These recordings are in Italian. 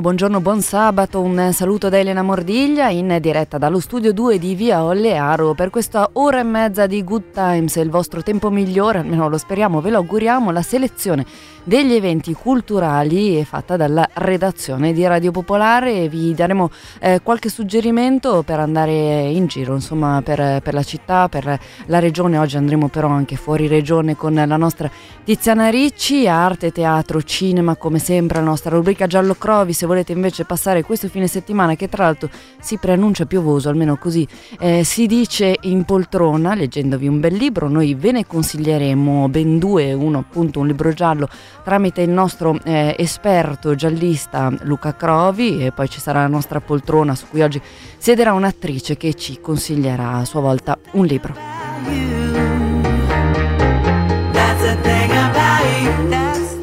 buongiorno, buon sabato, un saluto da Elena Mordiglia in diretta dallo studio 2 di Via Ollearo per questa ora e mezza di Good Times, il vostro tempo migliore, almeno lo speriamo, ve lo auguriamo, la selezione degli eventi culturali è fatta dalla redazione di Radio Popolare. Vi daremo eh, qualche suggerimento per andare in giro, insomma per, per, la città, per la regione, oggi andremo però anche fuori regione con la nostra Tiziana Ricci, arte, teatro, cinema, come sempre la nostra rubrica Giallo Crovi, se volete invece passare questo fine settimana che tra l'altro si preannuncia piovoso, almeno così eh, si dice in poltrona, leggendovi un bel libro, noi ve ne consiglieremo ben due, uno appunto un libro giallo tramite il nostro eh, esperto giallista Luca Crovi e poi ci sarà la nostra poltrona su cui oggi siederà un'attrice che ci consiglierà a sua volta un libro.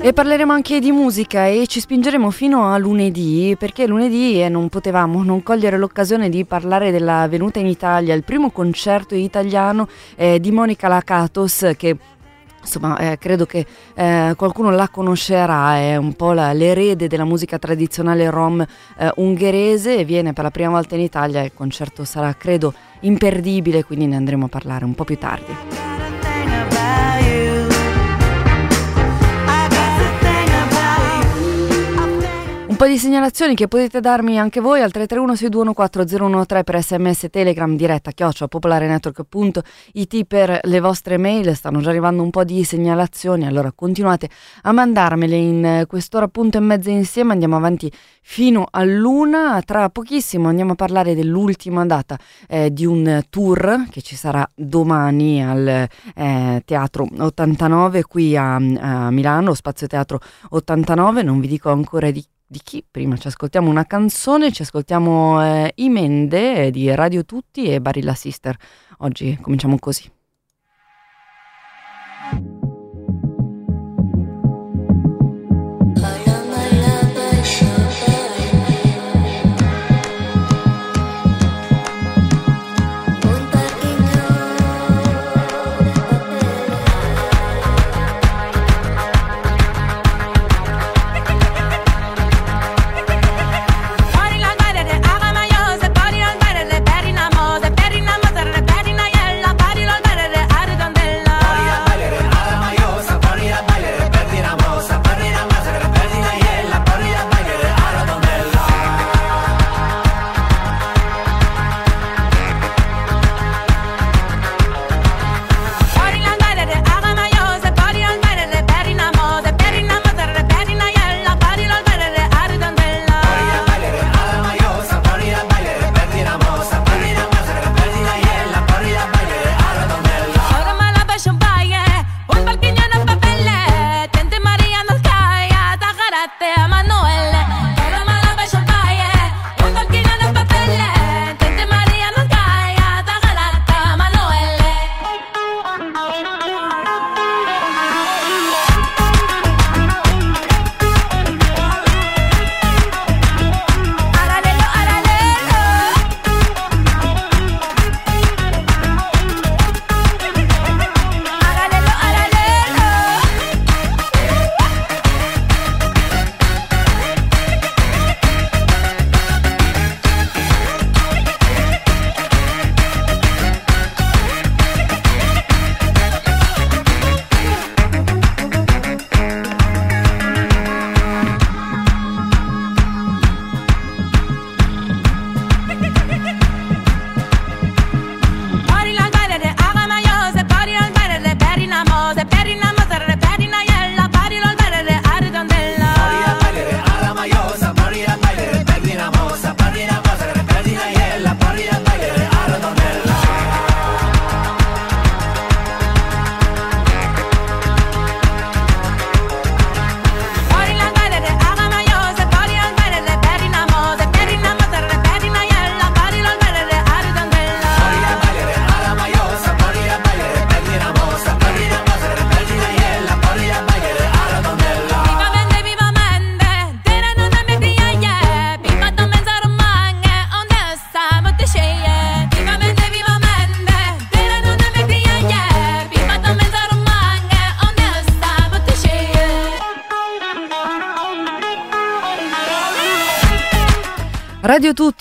E parleremo anche di musica e ci spingeremo fino a lunedì perché lunedì eh, non potevamo non cogliere l'occasione di parlare della venuta in Italia, il primo concerto italiano eh, di Monica Lakatos che Insomma, eh, credo che eh, qualcuno la conoscerà, è un po' la, l'erede della musica tradizionale rom eh, ungherese, viene per la prima volta in Italia e il concerto sarà, credo, imperdibile, quindi ne andremo a parlare un po' più tardi. Po' di segnalazioni che potete darmi anche voi al 331-6214013 per sms telegram diretta chiocciola popolarenetwork.it per le vostre mail. Stanno già arrivando un po' di segnalazioni allora continuate a mandarmele in quest'ora appunto e mezza insieme. Andiamo avanti fino all'una. Tra pochissimo andiamo a parlare dell'ultima data eh, di un tour che ci sarà domani al eh, Teatro 89 qui a, a Milano Spazio Teatro 89 non vi dico ancora di di chi? Prima ci ascoltiamo una canzone, ci ascoltiamo eh, I Mende di Radio Tutti e Barilla Sister. Oggi cominciamo così.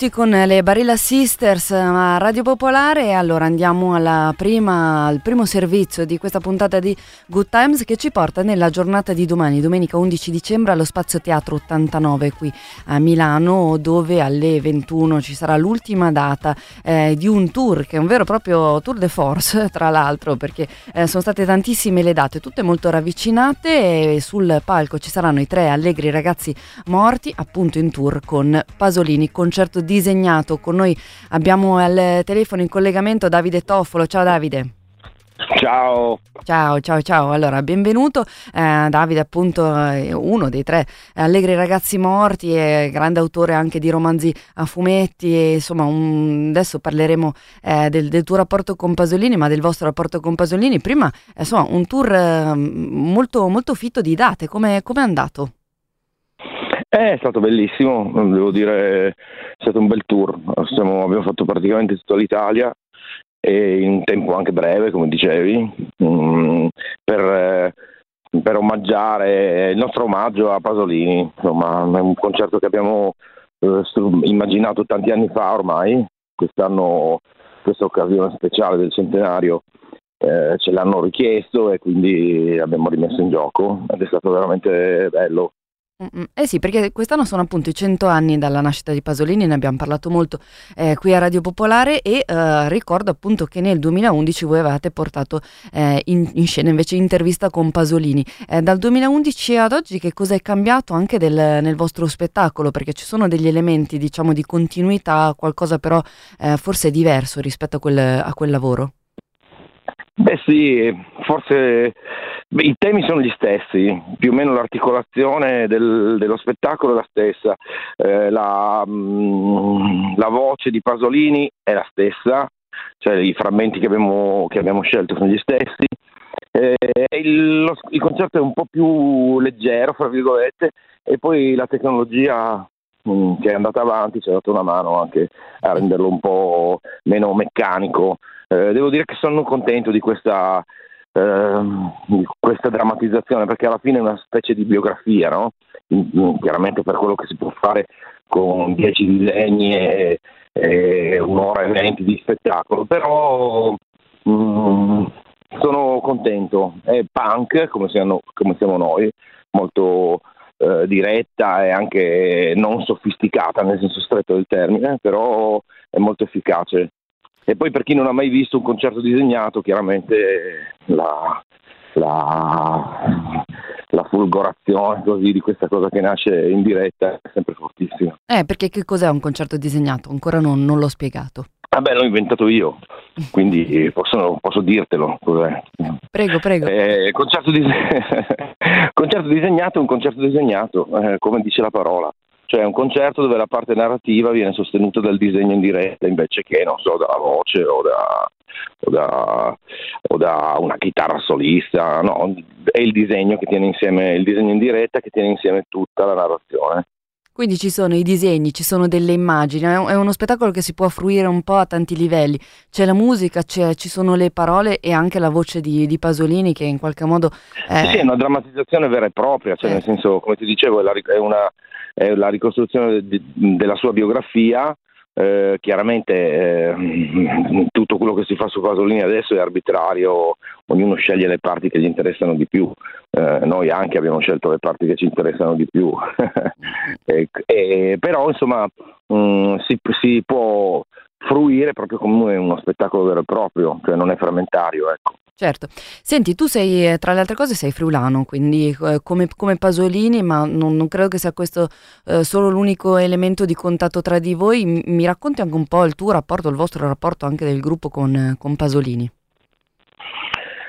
Tutti con le Barilla Sisters a Radio Popolare allora andiamo prima, al primo servizio di questa puntata di Good Times che ci porta nella giornata di domani, domenica 11 dicembre allo Spazio Teatro 89 qui a Milano dove alle 21 ci sarà l'ultima data eh, di un tour che è un vero e proprio tour de force tra l'altro perché eh, sono state tantissime le date, tutte molto ravvicinate e sul palco ci saranno i tre allegri ragazzi morti appunto in tour con Pasolini concerto disegnato. Con noi abbiamo al telefono in collegamento Davide Toffolo. Ciao Davide. Ciao. Ciao, ciao, ciao. Allora, benvenuto. Eh, Davide, appunto, è uno dei tre allegri ragazzi morti, è grande autore anche di romanzi a fumetti. E, insomma, un... adesso parleremo eh, del, del, tuo rapporto con Pasolini, ma del vostro rapporto con Pasolini. Prima, insomma, un tour eh, molto, molto fitto di date. Come è andato? Eh, è stato bellissimo, devo dire, è stato un bel tour. Siamo, abbiamo fatto praticamente tutta l'Italia e in tempo anche breve, come dicevi, um, per, per, omaggiare il nostro omaggio a Pasolini. Insomma, è un concerto che abbiamo eh, immaginato tanti anni fa ormai. Quest'anno, questa occasione speciale del centenario, eh, ce l'hanno richiesto e quindi abbiamo rimesso in gioco ed è stato veramente bello. Eh sì, perché quest'anno sono appunto i 100 anni dalla nascita di Pasolini, ne abbiamo parlato molto eh, qui a Radio Popolare e eh, ricordo appunto che nel 2011 voi avevate portato eh, in, in, scena invece intervista con Pasolini. Eh, dal 2011 ad oggi che cosa è cambiato anche del, nel vostro spettacolo? Perché ci sono degli elementi diciamo di continuità, qualcosa però eh, forse diverso rispetto a quel, a quel lavoro? Beh sì, forse beh, i temi sono gli stessi, più o meno l'articolazione del, dello spettacolo è la stessa, eh, la, mh, mm, la, voce di Pasolini è la stessa, cioè i frammenti che abbiamo, che abbiamo scelto sono gli stessi, eh, il, lo, il, concerto è un po' più leggero, fra virgolette, e poi la tecnologia mh, mm, che è andata avanti ci ha dato una mano anche a renderlo un po' meno meccanico. Eh, devo dire che sono contento di questa, eh, di questa, drammatizzazione perché alla fine è una specie di biografia, no? chiaramente per quello che si può fare con dieci disegni e, e un'ora e venti di spettacolo, però mm, sono contento, è punk come siamo, come siamo noi, molto eh, diretta e anche non sofisticata nel senso stretto del termine, però è molto efficace. E poi per chi non ha mai visto un concerto disegnato, chiaramente la, la, la fulgorazione così, di questa cosa che nasce in diretta è sempre fortissima. Eh, perché che cos'è un concerto disegnato? Ancora non, non l'ho spiegato. Ah beh, l'ho inventato io, quindi posso, posso dirtelo. Cos'è. Prego, prego. Eh, concerto, dise- concerto, disegnato è un concerto disegnato, eh, come dice la parola cioè un concerto dove la parte narrativa viene sostenuta dal disegno in diretta invece che, non so, dalla voce o da, o da, o da una chitarra solista, no, è il disegno che tiene insieme, il disegno in diretta che tiene insieme tutta la narrazione. Quindi ci sono i disegni, ci sono delle immagini, è uno spettacolo che si può fruire un po' a tanti livelli. C'è la musica, c'è, ci sono le parole e anche la voce di, di Pasolini che in qualche modo... È... Sì, è una drammatizzazione vera e propria, cioè eh. nel senso, come ti dicevo, è, una, è la ricostruzione di, della sua biografia. Eh, chiaramente eh, tutto quello che si fa su Pasolini adesso è arbitrario, ognuno sceglie le parti che gli interessano di più, eh, noi anche abbiamo scelto le parti che ci interessano di più, e, e, però insomma mh, mm, si, si, può fruire proprio come uno spettacolo vero e proprio, cioè non è frammentario. Ecco. Certo. Senti, tu sei, eh, tra le altre cose, sei friulano, quindi eh, come, come, Pasolini, ma non, non, credo che sia questo eh, solo l'unico elemento di contatto tra di voi. Mi, mi, racconti anche un po' il tuo rapporto, il vostro rapporto anche del gruppo con, con Pasolini?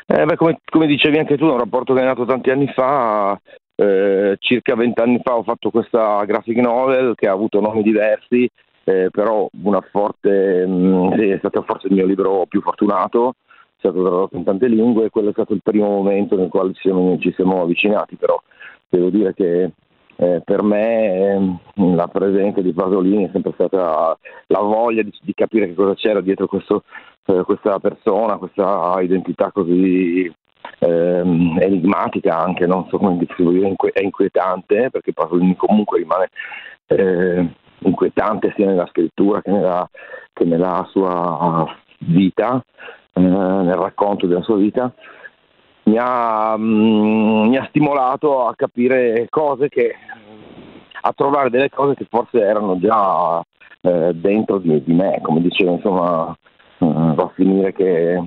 Eh, beh, come, come, dicevi anche tu, è un rapporto che è nato tanti anni fa. Eh, circa vent'anni fa ho fatto questa graphic novel che ha avuto nomi diversi, eh, però forte, mh, è stato forse il mio libro più fortunato stato tradotto in tante lingue e quello è stato il primo momento nel quale ci siamo, ci siamo avvicinati, però devo dire che eh, per me eh, la presenza di Pasolini è sempre stata la voglia di, di capire che cosa c'era dietro questo, eh, questa persona, questa identità così ehm, enigmatica anche, non so come dire, è inquietante perché Pasolini comunque rimane eh, inquietante sia nella scrittura che nella, che nella sua vita, nel racconto della sua vita, mi ha, mm, mi ha, stimolato a capire cose che, a trovare delle cose che forse erano già eh, dentro di, di, me, come dicevo, insomma, mm, va a finire che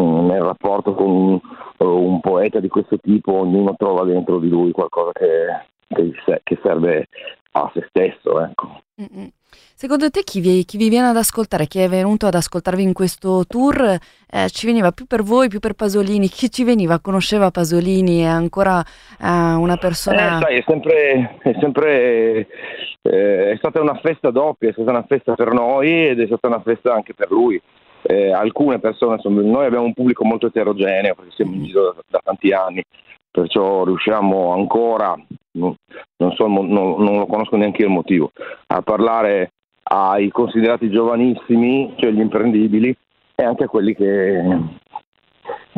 mm, nel rapporto con un, un, poeta di questo tipo ognuno trova dentro di lui qualcosa che, che, che serve a se stesso. Ecco. Secondo te chi vi, chi vi, viene ad ascoltare, chi è venuto ad ascoltarvi in questo tour, eh, ci veniva più per voi, più per Pasolini? Chi ci veniva, conosceva Pasolini, è ancora eh, una persona... Eh, sai, è sempre, è, sempre eh, è stata una festa doppia, è stata una festa per noi ed è stata una festa anche per lui. Eh, alcune persone, sono, noi abbiamo un pubblico molto eterogeneo perché siamo in giro da, da tanti anni, perciò riusciamo ancora, non, so, non, non, lo conosco neanche io il motivo, a parlare ai considerati giovanissimi, cioè gli imprendibili, e anche a quelli che,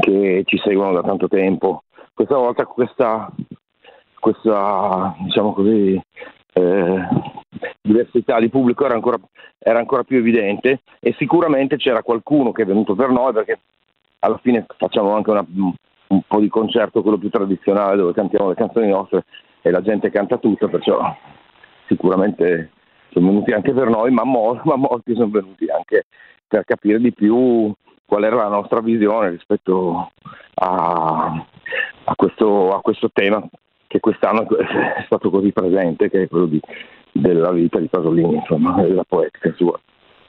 che ci seguono da tanto tempo. Questa volta questa, questa diciamo così, eh, diversità di pubblico era ancora, era ancora più evidente e sicuramente c'era qualcuno che è venuto per noi perché alla fine facciamo anche una, un po' di concerto, quello più tradizionale dove cantiamo le canzoni nostre e la gente canta tutto, perciò sicuramente sono venuti anche per noi, ma, mo- ma molti sono venuti anche per capire di più qual era la nostra visione rispetto a, a, questo, a questo, tema che quest'anno è stato così presente, che è quello di, della vita di Pasolini, insomma, della poetica sua.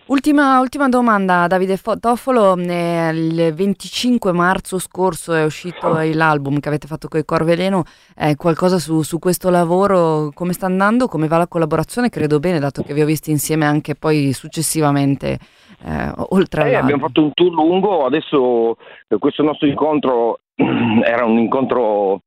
Ultima, ultima, domanda, Davide Toffolo. Eh, il 25 marzo scorso è uscito l'album che avete fatto con i Corveleno. Eh, qualcosa su, su, questo lavoro? Come sta andando? Come va la collaborazione? Credo bene, dato che vi ho visti insieme anche poi successivamente, eh, oltre eh, Abbiamo fatto un tour lungo. Adesso eh, questo nostro incontro era un incontro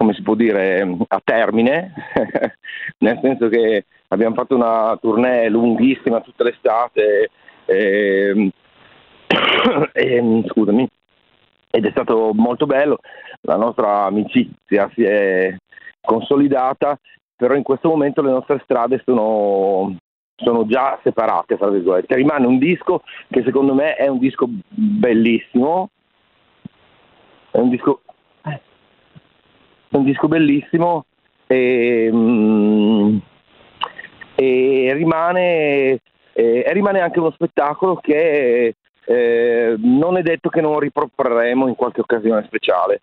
come si può dire, a termine, nel senso che abbiamo fatto una tournée lunghissima tutta l'estate, e, e, scusami, ed è stato molto bello, la nostra amicizia si è consolidata, però in questo momento le nostre strade sono, sono già separate, fra virgolette. Rimane un disco che secondo me è un disco bellissimo, è un disco un disco bellissimo e, mm, e rimane, e rimane, anche uno spettacolo che eh, non è detto che non riproporremo in qualche occasione speciale.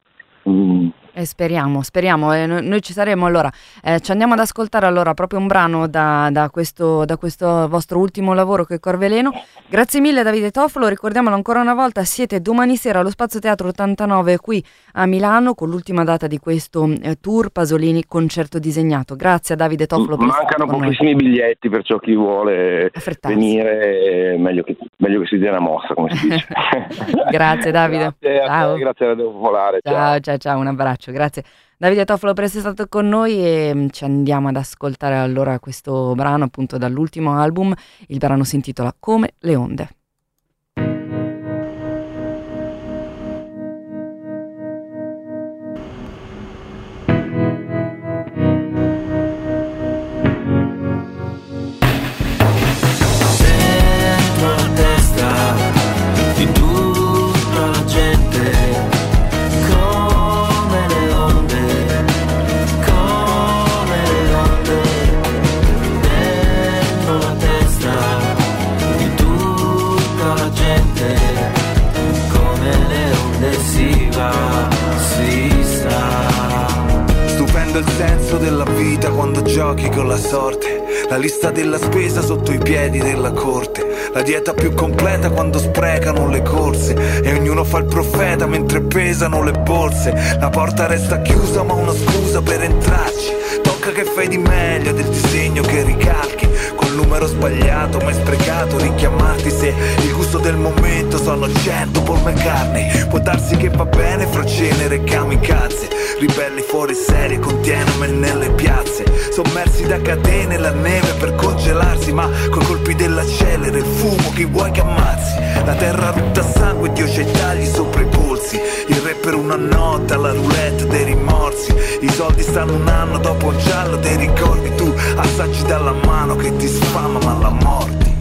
Mm. Eh, speriamo, speriamo, eh, noi ci saremo allora. Eh, ci andiamo ad ascoltare allora proprio un brano da, da, questo, da questo, vostro ultimo lavoro che è Corveleno. Grazie mille Davide Tofolo, ricordiamolo ancora una volta, siete domani sera allo Spazio Teatro 89 qui a Milano con l'ultima data di questo eh, tour Pasolini concerto disegnato. Grazie a Davide Tofolo. per Mancano pochissimi biglietti, perciò chi vuole venire è meglio che, meglio che si dia una mossa, come si dice. grazie Davide. grazie, ciao. A grazie a Radio Popolare. Ciao, ciao, ciao, ciao un abbraccio abbraccio, grazie. Davide Toffolo per essere stato con noi e mm, ci andiamo ad ascoltare allora questo brano appunto dall'ultimo album. Il brano si intitola Come le onde. Giochi con la sorte, la lista della spesa sotto i piedi della corte, la dieta più completa quando sprecano le corse. E ognuno fa il profeta mentre pesano le borse. La porta resta chiusa ma una scusa per entrarci. Tocca che fai di meglio del disegno che ricalchi. Col numero sbagliato ma è sprecato richiamarti se il gusto del momento sono cento Paul McCartney può darsi che va bene fra cenere e kamikaze ribelli fuori serie con Tiananmen nelle piazze, sommersi da catene la neve per congelarsi, ma con colpi dell'accelere, il fumo, chi vuoi che ammazzi, la terra rutta sangue, Dio c'è tagli sopra i polsi, il re per una notte alla roulette dei rimorsi, i soldi stanno un anno dopo giallo dei ricordi, tu assaggi dalla mano che ti sfama ma la morte.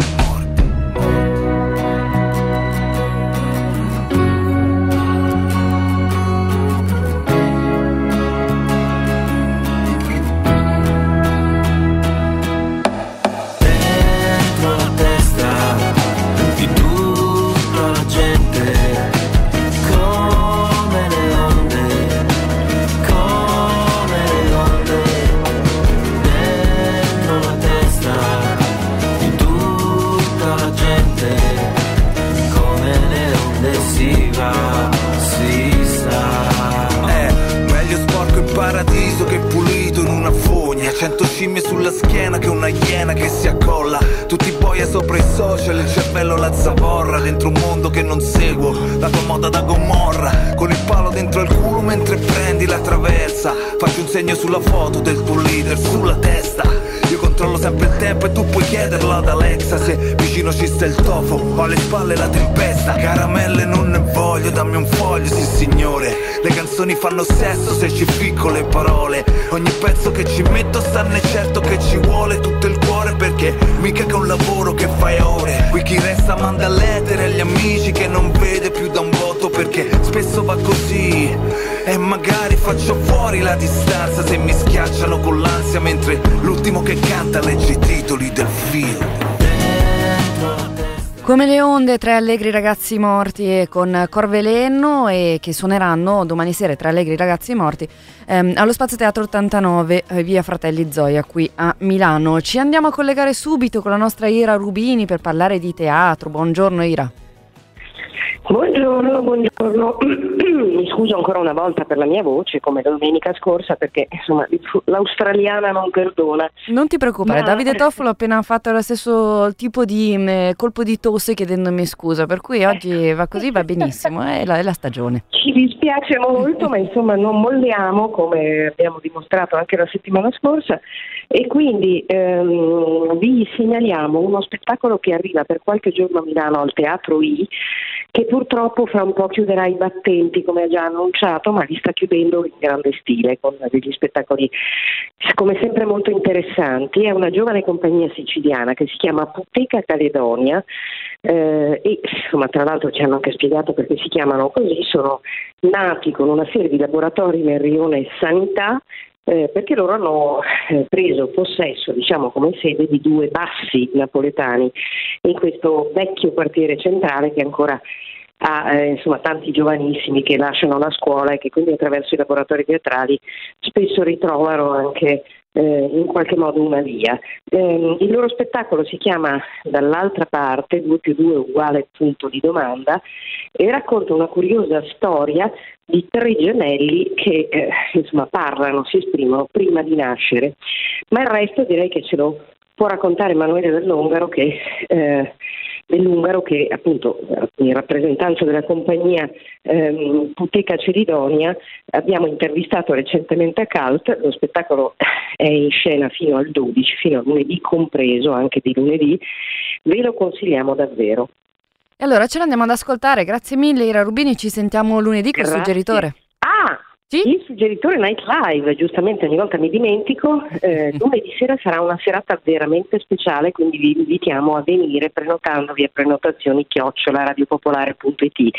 Canzoni fanno sesso se ci ficco le parole. Ogni pezzo che ci metto stanne certo che ci vuole tutto il cuore perché mica che un lavoro che fai ore. Qui chi resta manda lettere agli amici che non vede più da un voto perché spesso va così. E magari faccio fuori la distanza se mi schiacciano con l'ansia mentre l'ultimo che canta legge i titoli del film come le onde, tre allegri ragazzi morti con Corveleno e che suoneranno domani sera tre allegri ragazzi morti ehm, allo Spazio Teatro 89 eh, via Fratelli Zoia qui a Milano. Ci andiamo a collegare subito con la nostra Ira Rubini per parlare di teatro. Buongiorno Ira. Buongiorno, buongiorno. Mi scuso ancora una volta per la mia voce, come domenica scorsa, perché insomma l'australiana non perdona. Non ti preoccupare, Ma... Davide Toffolo ha appena fatto lo stesso tipo di mh, mm, colpo di tosse chiedendomi scusa, per cui oggi va così, va benissimo, è la, è la stagione. Ci dispiace molto, ma insomma non molliamo, come abbiamo dimostrato anche la settimana scorsa, e quindi ehm, vi segnaliamo uno spettacolo che arriva per qualche giorno a Milano al Teatro I, che purtroppo fra un po' chiuderà i battenti come ha già annunciato, ma li sta chiudendo in grande stile con degli spettacoli come sempre molto interessanti. È una giovane compagnia siciliana che si chiama Puteca Caledonia eh, e insomma, tra l'altro ci hanno anche spiegato perché si chiamano così, sono nati con una serie di laboratori nel rione Sanità eh, perché loro hanno eh, preso possesso, diciamo, come sede di due bassi napoletani in questo vecchio quartiere centrale che ancora ha eh, insomma, tanti giovanissimi che lasciano la scuola e che quindi attraverso i laboratori teatrali spesso ritrovano anche eh, in qualche modo una via. Eh, il loro spettacolo si chiama Dall'altra parte, 2 più 2 uguale punto di domanda, e racconta una curiosa storia di tre gemelli che eh, insomma, parlano, si esprimono prima di nascere, ma il resto direi che ce lo può raccontare Emanuele Dell'Ungaro che eh, dell'Ungaro che appunto in rappresentanza della compagnia ehm, Puteca Ceridonia abbiamo intervistato recentemente a Calt, lo spettacolo è in scena fino al 12, fino a lunedì compreso, anche di lunedì, ve lo consigliamo davvero. E allora ce l'andiamo ad ascoltare, grazie mille Ira Rubini, ci sentiamo lunedì con il suggeritore. Sì? Il suggeritore Night Live, giustamente ogni volta mi dimentico, eh, lunedì sera sarà una serata veramente speciale, quindi vi invitiamo a venire prenotandovi a prenotazioni chiocciola radiopopolare.it.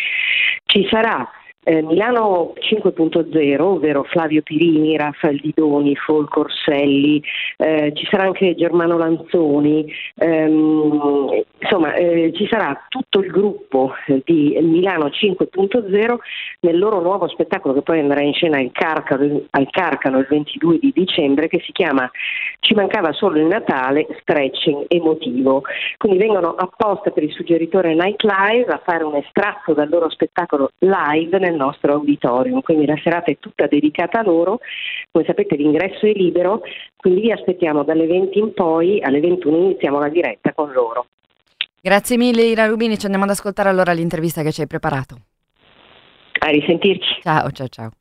Ci sarà eh, Milano 5.0, ovvero Flavio Pirini, Raffaele Didoni, Folco Orselli, eh, ci sarà anche Germano Lanzoni, ehm, insomma eh, ci sarà tutto il gruppo di Milano 5.0 nel loro nuovo spettacolo che poi andrà in scena al Carcano, al Carcano il 22 di dicembre che si chiama Ci mancava solo il Natale, stretching emotivo. Quindi vengono apposta per il suggeritore Night Live a fare un estratto dal loro spettacolo live nel nostro auditorium, quindi la serata è tutta dedicata a loro, come sapete l'ingresso è libero, quindi vi aspettiamo dalle 20 in poi, alle 21 iniziamo la diretta con loro. Grazie mille Ira Rubini, ci andiamo ad ascoltare allora l'intervista che ci hai preparato. A risentirci. Ciao, ciao, ciao.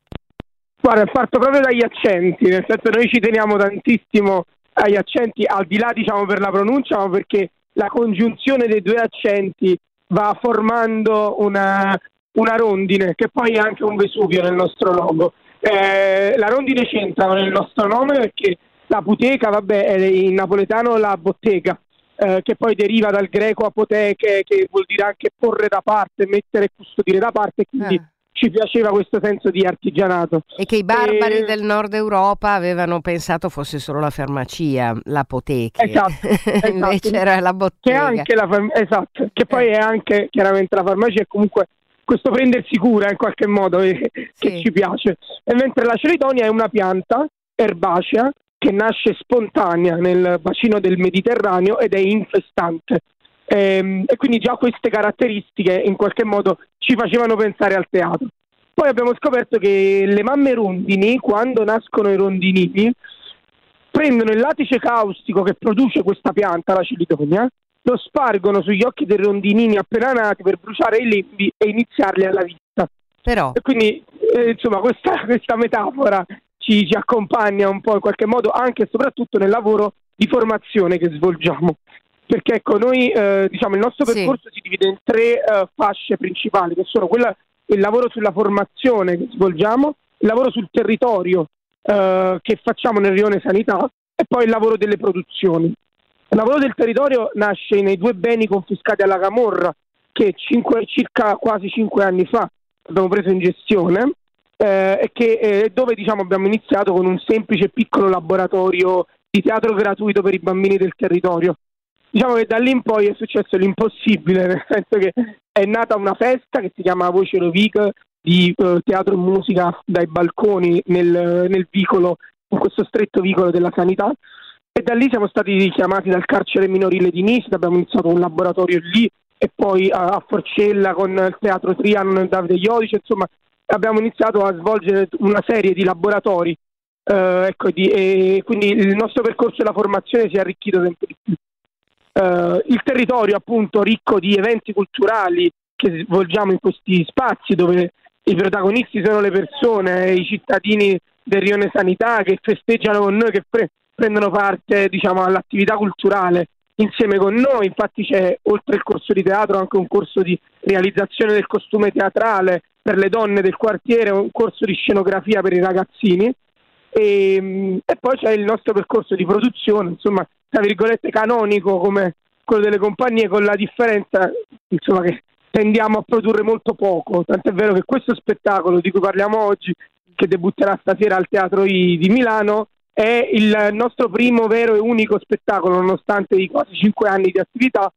Guarda, parto proprio dagli accenti, nel senso noi ci teniamo tantissimo agli accenti, al di là diciamo per la pronuncia, ma perché la congiunzione dei due accenti va formando una, una rondine, che poi è anche un Vesuvio nel nostro logo. Eh, la rondine c'entra nel nostro nome perché la puteca, vabbè, è in napoletano la bottega, eh, che poi deriva dal greco apoteche, che vuol dire anche porre da parte, mettere e custodire da parte, quindi eh. ci piaceva questo senso di artigianato. E che i barbari e... del nord Europa avevano pensato fosse solo la farmacia, l'apoteca. Esatto, esatto. invece era la bottega. Che, anche la far... esatto, che poi è anche chiaramente la farmacia e comunque questo prendersi cura in qualche modo eh, sì. che ci piace. E mentre la celidonia è una pianta erbacea che nasce spontanea nel bacino del Mediterraneo ed è infestante. E, ehm, e quindi già queste caratteristiche in qualche modo ci facevano pensare al teatro. Poi abbiamo scoperto che le mamme rondini, quando nascono i rondinini, prendono il latice caustico che produce questa pianta, la celidonia, lo spargono sugli occhi dei rondinini appena nati per bruciare i lembi e iniziarli alla vista. Però... E quindi, eh, insomma, questa, questa metafora ci, ci, accompagna un po' in qualche modo anche e soprattutto nel lavoro di formazione che svolgiamo. Perché ecco, noi, eh, diciamo, il nostro percorso sì. si divide in tre eh, fasce principali, che sono quella, il lavoro sulla formazione che svolgiamo, il lavoro sul territorio eh, che facciamo nel rione sanità e poi il lavoro delle produzioni. Il lavoro del territorio nasce nei due beni confiscati alla Camorra che cinque, circa quasi cinque anni fa abbiamo preso in gestione eh, e che, eh, dove diciamo, abbiamo iniziato con un semplice piccolo laboratorio di teatro gratuito per i bambini del territorio. Diciamo che da lì in poi è successo l'impossibile, nel senso che è nata una festa che si chiama Voce Rovic di eh, teatro e musica dai balconi nel, nel vicolo, in questo stretto vicolo della sanità e da lì siamo stati chiamati dal carcere minorile di Nisida, abbiamo iniziato un laboratorio lì e poi a, Forcella con il teatro Trian Davide Iodice, insomma abbiamo iniziato a svolgere una serie di laboratori eh, ecco, di, e quindi il nostro percorso della formazione si è arricchito sempre di più. Eh, il territorio appunto ricco di eventi culturali che svolgiamo in questi spazi dove i protagonisti sono le persone, i cittadini del Rione Sanità che festeggiano con noi, che pre- prendono parte diciamo, all'attività culturale insieme con noi, infatti c'è oltre il corso di teatro anche un corso di realizzazione del costume teatrale per le donne del quartiere, un corso di scenografia per i ragazzini. E, e poi c'è il nostro percorso di produzione, insomma, tra virgolette canonico come quello delle compagnie con la differenza insomma, che tendiamo a produrre molto poco, tant'è vero che questo spettacolo di cui parliamo oggi, che debutterà stasera al Teatro I di Milano, è il nostro primo vero e unico spettacolo nonostante i quasi cinque anni di attività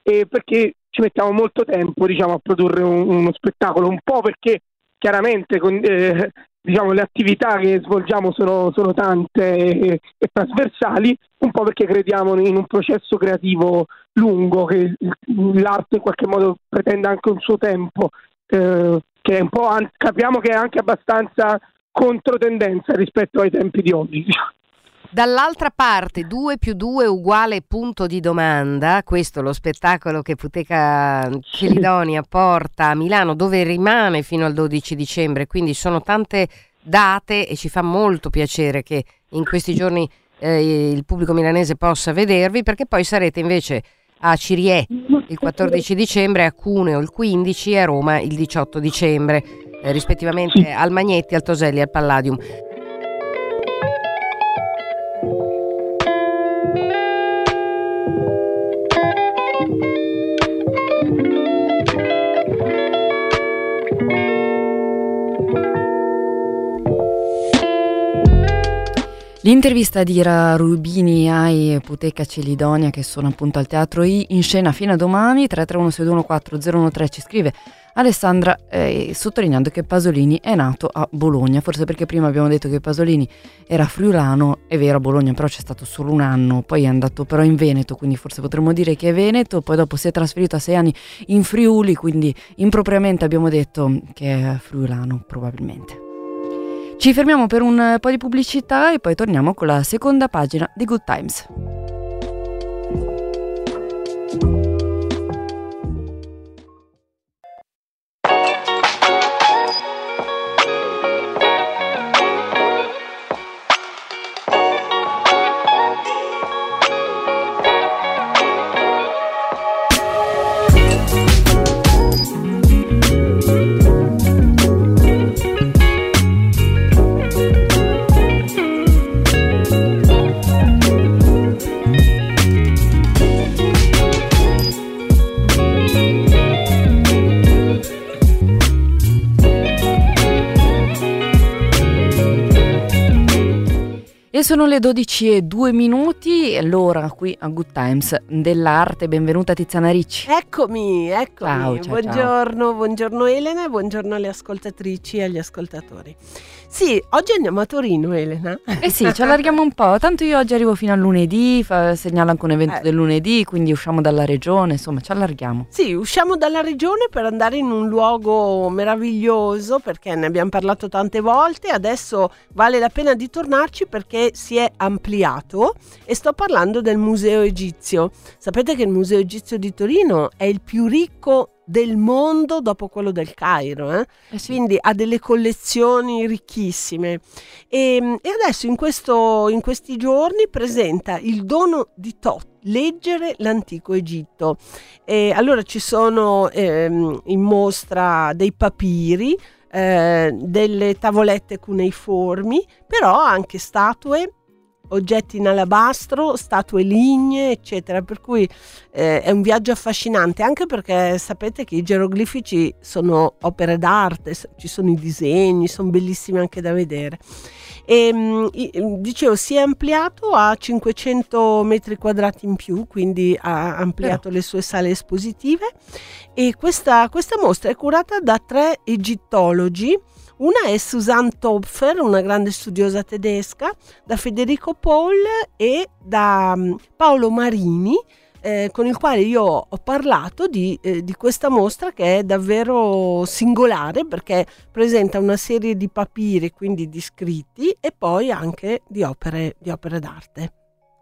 eh, perché ci mettiamo molto tempo diciamo, a produrre un, uno spettacolo, un po' perché chiaramente con, eh, diciamo, le attività che svolgiamo sono, sono tante e, e, trasversali, un po' perché crediamo in un processo creativo lungo, che l'arte in qualche modo pretende anche un suo tempo, eh, che un po' capiamo che è anche abbastanza controtendenza rispetto ai tempi di oggi. Dall'altra parte 2 più 2 uguale punto di domanda, questo è lo spettacolo che Puteca Celidonia porta a Milano dove rimane fino al 12 dicembre, quindi sono tante date e ci fa molto piacere che in questi giorni eh, il pubblico milanese possa vedervi perché poi sarete invece a Cirie il 14 dicembre, a Cuneo il 15 e a Roma il 18 dicembre eh, rispettivamente al Magnetti, al Toselli e al Palladium. L'intervista di Ira Rubini ai Puteca Celidonia che sono appunto al Teatro I in scena fino a domani 331 ci scrive Alessandra eh, sottolineando che Pasolini è nato a Bologna, forse perché prima abbiamo detto che Pasolini era friulano, è vero a Bologna però c'è stato solo un anno, poi è andato però in Veneto, quindi forse potremmo dire che è Veneto, poi dopo si è trasferito a sei anni in Friuli, quindi impropriamente abbiamo detto che è friulano probabilmente. Ci fermiamo per un po' di pubblicità e poi torniamo con la seconda pagina di Good Times. Sono le 12 e 2 minuti, l'ora qui a Good Times dell'arte. Benvenuta Tiziana Ricci. Eccomi, eccomi. Ciao, ciao, buongiorno, ciao. buongiorno Elena e buongiorno alle ascoltatrici e agli ascoltatori. Sì, oggi andiamo a Torino, Elena. Eh sì, ci allarghiamo un po'. Tanto io oggi arrivo fino a lunedì, fa, segnalo anche un evento eh. del lunedì, quindi usciamo dalla regione, insomma, ci allarghiamo. Sì, usciamo dalla regione per andare in un luogo meraviglioso, perché ne abbiamo parlato tante volte, adesso vale la pena di tornarci perché si è ampliato e sto parlando del Museo Egizio. Sapete che il Museo Egizio di Torino è il più ricco del mondo dopo quello del Cairo, eh? Eh sì. quindi ha delle collezioni ricchissime e, ehm, e adesso in, questo, in, questi giorni presenta il dono di Tot, leggere l'antico Egitto. E allora ci sono ehm, in mostra dei papiri, eh, delle tavolette cuneiformi, però anche statue oggetti in alabastro, statue lignee, eccetera. Per cui eh, è un viaggio affascinante, anche perché sapete che i geroglifici sono opere d'arte, ci sono i disegni, sono bellissimi anche da vedere. E, ehm, dicevo, si è ampliato a 500 metri quadrati in più, quindi ha ampliato Però. le sue sale espositive e questa, questa mostra è curata da tre egittologi una è Susanne Topfer, una grande studiosa tedesca, da Federico Paul e da mm, Paolo Marini, eh, con il quale io ho parlato di, eh, di, questa mostra che è davvero singolare perché presenta una serie di papiri, quindi di scritti e poi anche di opere, di opere d'arte.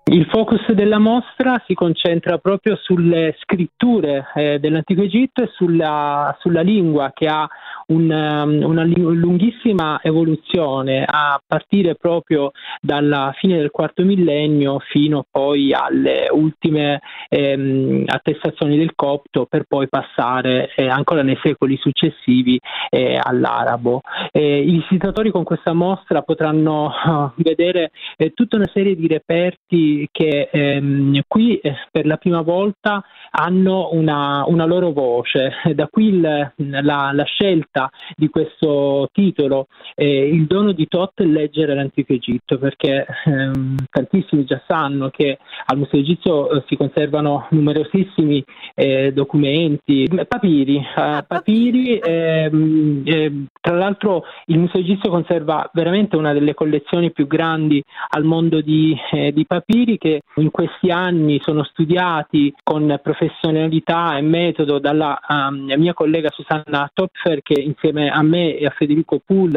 Il focus della mostra si concentra proprio sulle scritture eh, dell'antico Egitto e sulla, sulla, lingua che ha um, una lunghissima evoluzione a partire proprio dalla fine del quarto millennio fino poi alle ultime ehm, attestazioni del copto per poi passare eh, ancora nei secoli successivi eh, all'arabo. I visitatori con questa mostra potranno vedere eh, tutta una serie di reperti che ehm, qui eh, per la prima volta hanno una, una loro voce. Da qui il, la, la, scelta di questo titolo, eh, Il dono di Tot leggere l'antico Egitto, perché ehm, tantissimi già sanno che al Museo Egizio eh, si conservano numerosissimi eh, documenti, papiri, eh, ah, papiri. ehm, ehm, tra l'altro il Museo Egizio conserva veramente una delle collezioni più grandi al mondo di, eh, di papiri che in questi anni sono studiati con professionalità e metodo dalla um, mia collega Susanna Topfer che insieme a me e a Federico Pool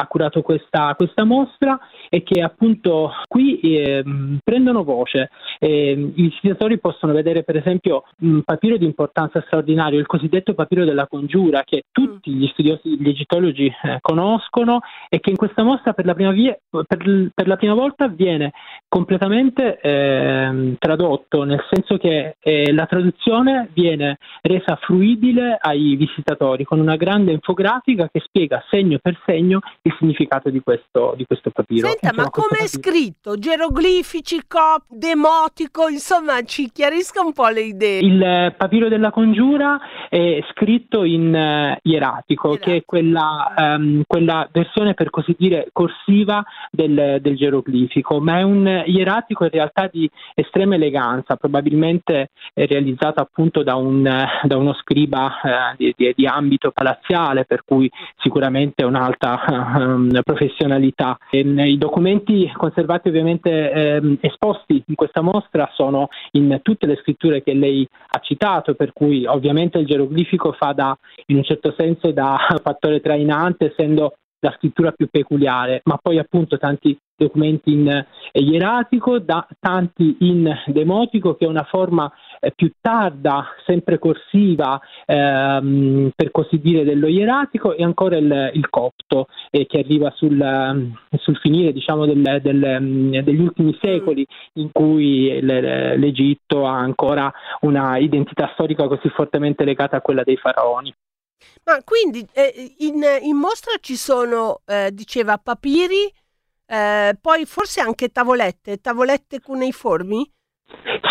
ha curato questa, questa mostra e che appunto qui eh, prendono voce. Eh, I visitatori possono vedere per esempio un papiro di importanza straordinaria, il cosiddetto papiro della congiura, che tutti gli studiosi, gli egittologi eh, conoscono e che in questa mostra per la prima, via, per, per la prima volta viene completamente ehm, tradotto, nel senso che eh, la traduzione viene resa fruibile ai visitatori con una grande infografica che spiega segno per segno il significato di questo, di questo papiro. Senta, ma come è scritto? Geroglifici, cop, demotico, insomma ci chiarisca un po' le idee. Il eh, papiro della congiura è scritto in uh, ieratico, che è quella, um, quella, versione per così dire corsiva del, del geroglifico, ma è un ieratico in realtà di estrema eleganza, probabilmente realizzato appunto da, un, da uno scriba uh, di, di, ambito palaziale, per cui sicuramente un'alta um, professionalità. E, I documenti conservati ovviamente ehm, esposti in questa mostra sono in tutte le scritture che lei ha citato, per cui ovviamente il geroglifico fa da, in un certo senso da fattore trainante, essendo la scrittura più peculiare, ma poi appunto tanti documenti in eh, ieratico, da, tanti in demotico, che è una forma eh, più tarda, sempre corsiva, ehm, per così dire, dello ieratico, e ancora il, il copto, eh, che arriva sul, ehm, sul finire diciamo, del, del, mm, degli ultimi secoli, in cui l'Egitto ha ancora una identità storica così fortemente legata a quella dei faraoni. Ma quindi eh, in, in, mostra ci sono, eh, diceva, papiri, eh, poi forse anche tavolette, tavolette cuneiformi?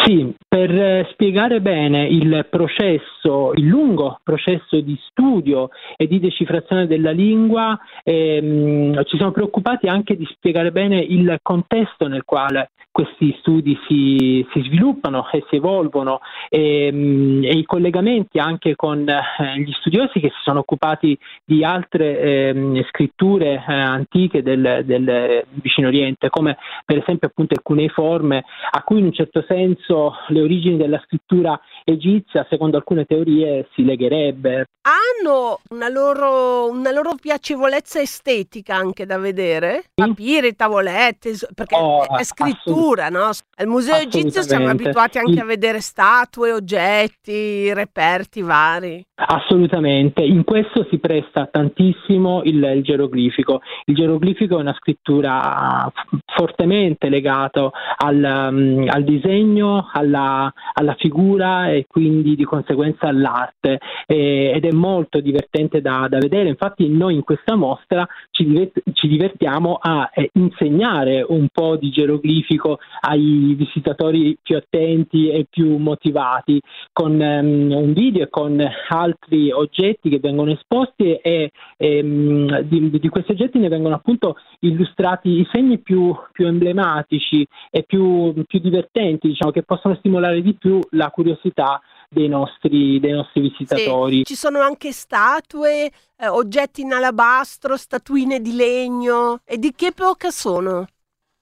Sì, per eh, spiegare bene il processo, il lungo processo di studio e di decifrazione della lingua, ehm, ci siamo preoccupati anche di spiegare bene il contesto nel quale questi studi si, si sviluppano e si evolvono ehm, e, i collegamenti anche con eh, gli studiosi che si sono occupati di altre eh, scritture eh, antiche del, del, vicino Oriente, come per esempio appunto il cuneiforme, a cui in un certo senso le origini della scrittura egizia, secondo alcune teorie, si legherebbe. Hanno una loro, una loro piacevolezza estetica anche da vedere? Papiri, tavolette, perché oh, è scrittura, no? Al museo egizio siamo abituati anche Il... a vedere statue, oggetti, reperti vari. Assolutamente, in questo si presta tantissimo il, il geroglifico. Il geroglifico è una scrittura fortemente legata al, um, al disegno, alla, alla, figura e quindi di conseguenza all'arte e, ed è molto divertente da, da, vedere. Infatti noi in questa mostra ci, divert- ci divertiamo a eh, insegnare un po' di geroglifico ai visitatori più attenti e più motivati con um, un video e con altri oggetti che vengono esposti e, e um, di, di, questi oggetti ne vengono appunto illustrati i segni più, più emblematici e più, più divertenti, diciamo, che possono stimolare di più la curiosità dei nostri, dei nostri visitatori. Sì, ci sono anche statue, eh, oggetti in alabastro, statuine di legno. E di che epoca sono?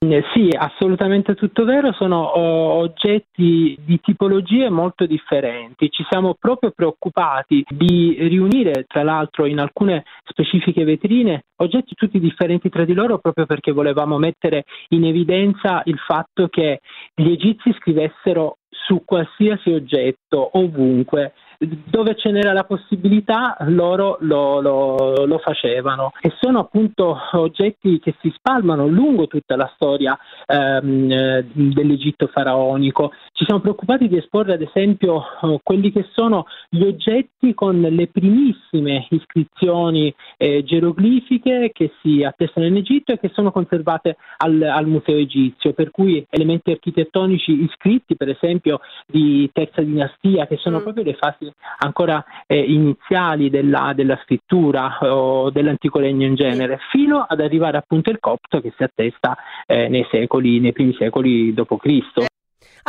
Eh, sì, assolutamente tutto vero, sono oggetti di tipologie molto differenti. Ci siamo proprio preoccupati di riunire, tra l'altro, in alcune specifiche vetrine oggetti tutti differenti tra di loro proprio perché volevamo mettere in evidenza il fatto che gli egizi scrivessero su qualsiasi oggetto, ovunque, dove ce n'era la possibilità loro lo, lo, lo, facevano e sono appunto oggetti che si spalmano lungo tutta la storia ehm, eh, dell'Egitto faraonico. Ci siamo preoccupati di esporre ad esempio eh, quelli che sono gli oggetti con le primissime iscrizioni eh, geroglifiche che si attestano in Egitto e che sono conservate al, al Museo Egizio, per cui elementi architettonici iscritti per esempio di terza dinastia che sono mm. proprio le fasi ancora eh, iniziali della, della, scrittura o dell'antico regno in genere, fino ad arrivare appunto al copto che si attesta eh, nei secoli, nei primi secoli d.C.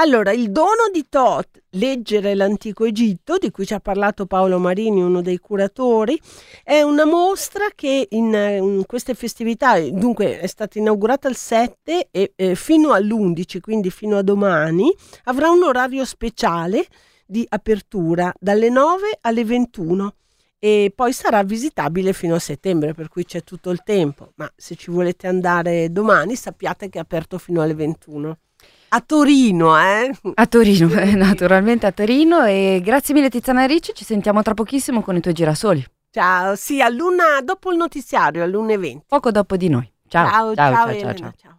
Allora, il dono di Tot, leggere l'antico Egitto, di cui ci ha parlato Paolo Marini, uno dei curatori, è una mostra che in, in queste festività, dunque è stata inaugurata il 7 e eh, fino all'11, quindi fino a domani, avrà un orario speciale di apertura dalle 9 alle 21 e poi sarà visitabile fino a settembre, per cui c'è tutto il tempo. Ma se ci volete andare domani, sappiate che è aperto fino alle 21. A Torino, eh? A Torino, eh, naturalmente a Torino. E grazie mille Tiziana Ricci, ci sentiamo tra pochissimo con i tuoi girasoli. Ciao, sì, a luna, dopo il notiziario, all'1.20. Poco dopo di noi. Ciao, ciao, ciao, ciao, ciao, ciao. ciao.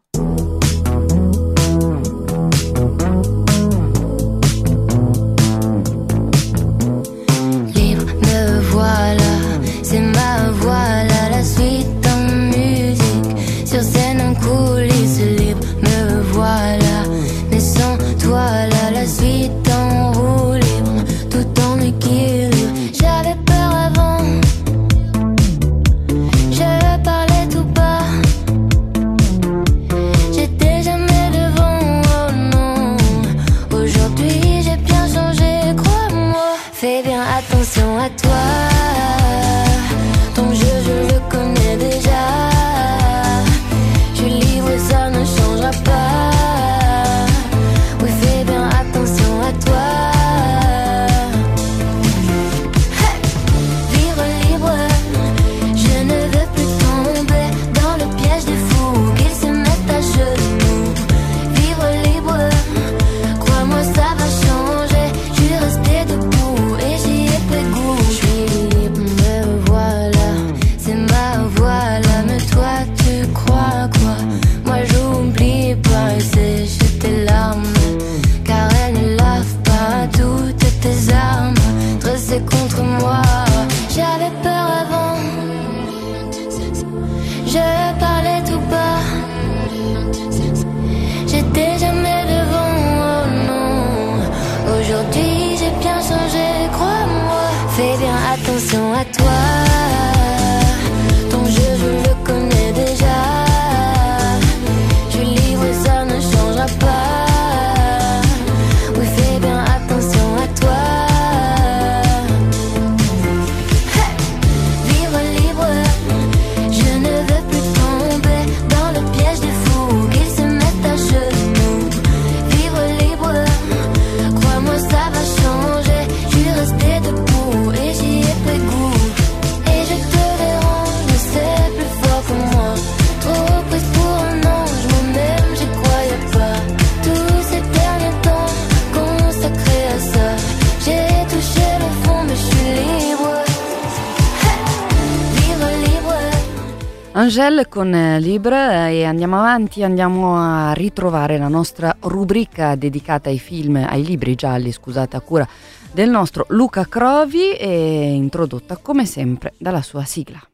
Andiamo avanti, andiamo a ritrovare la nostra rubrica dedicata ai film, ai libri gialli, scusate, a cura del nostro Luca Crovi e introdotta come sempre dalla sua sigla.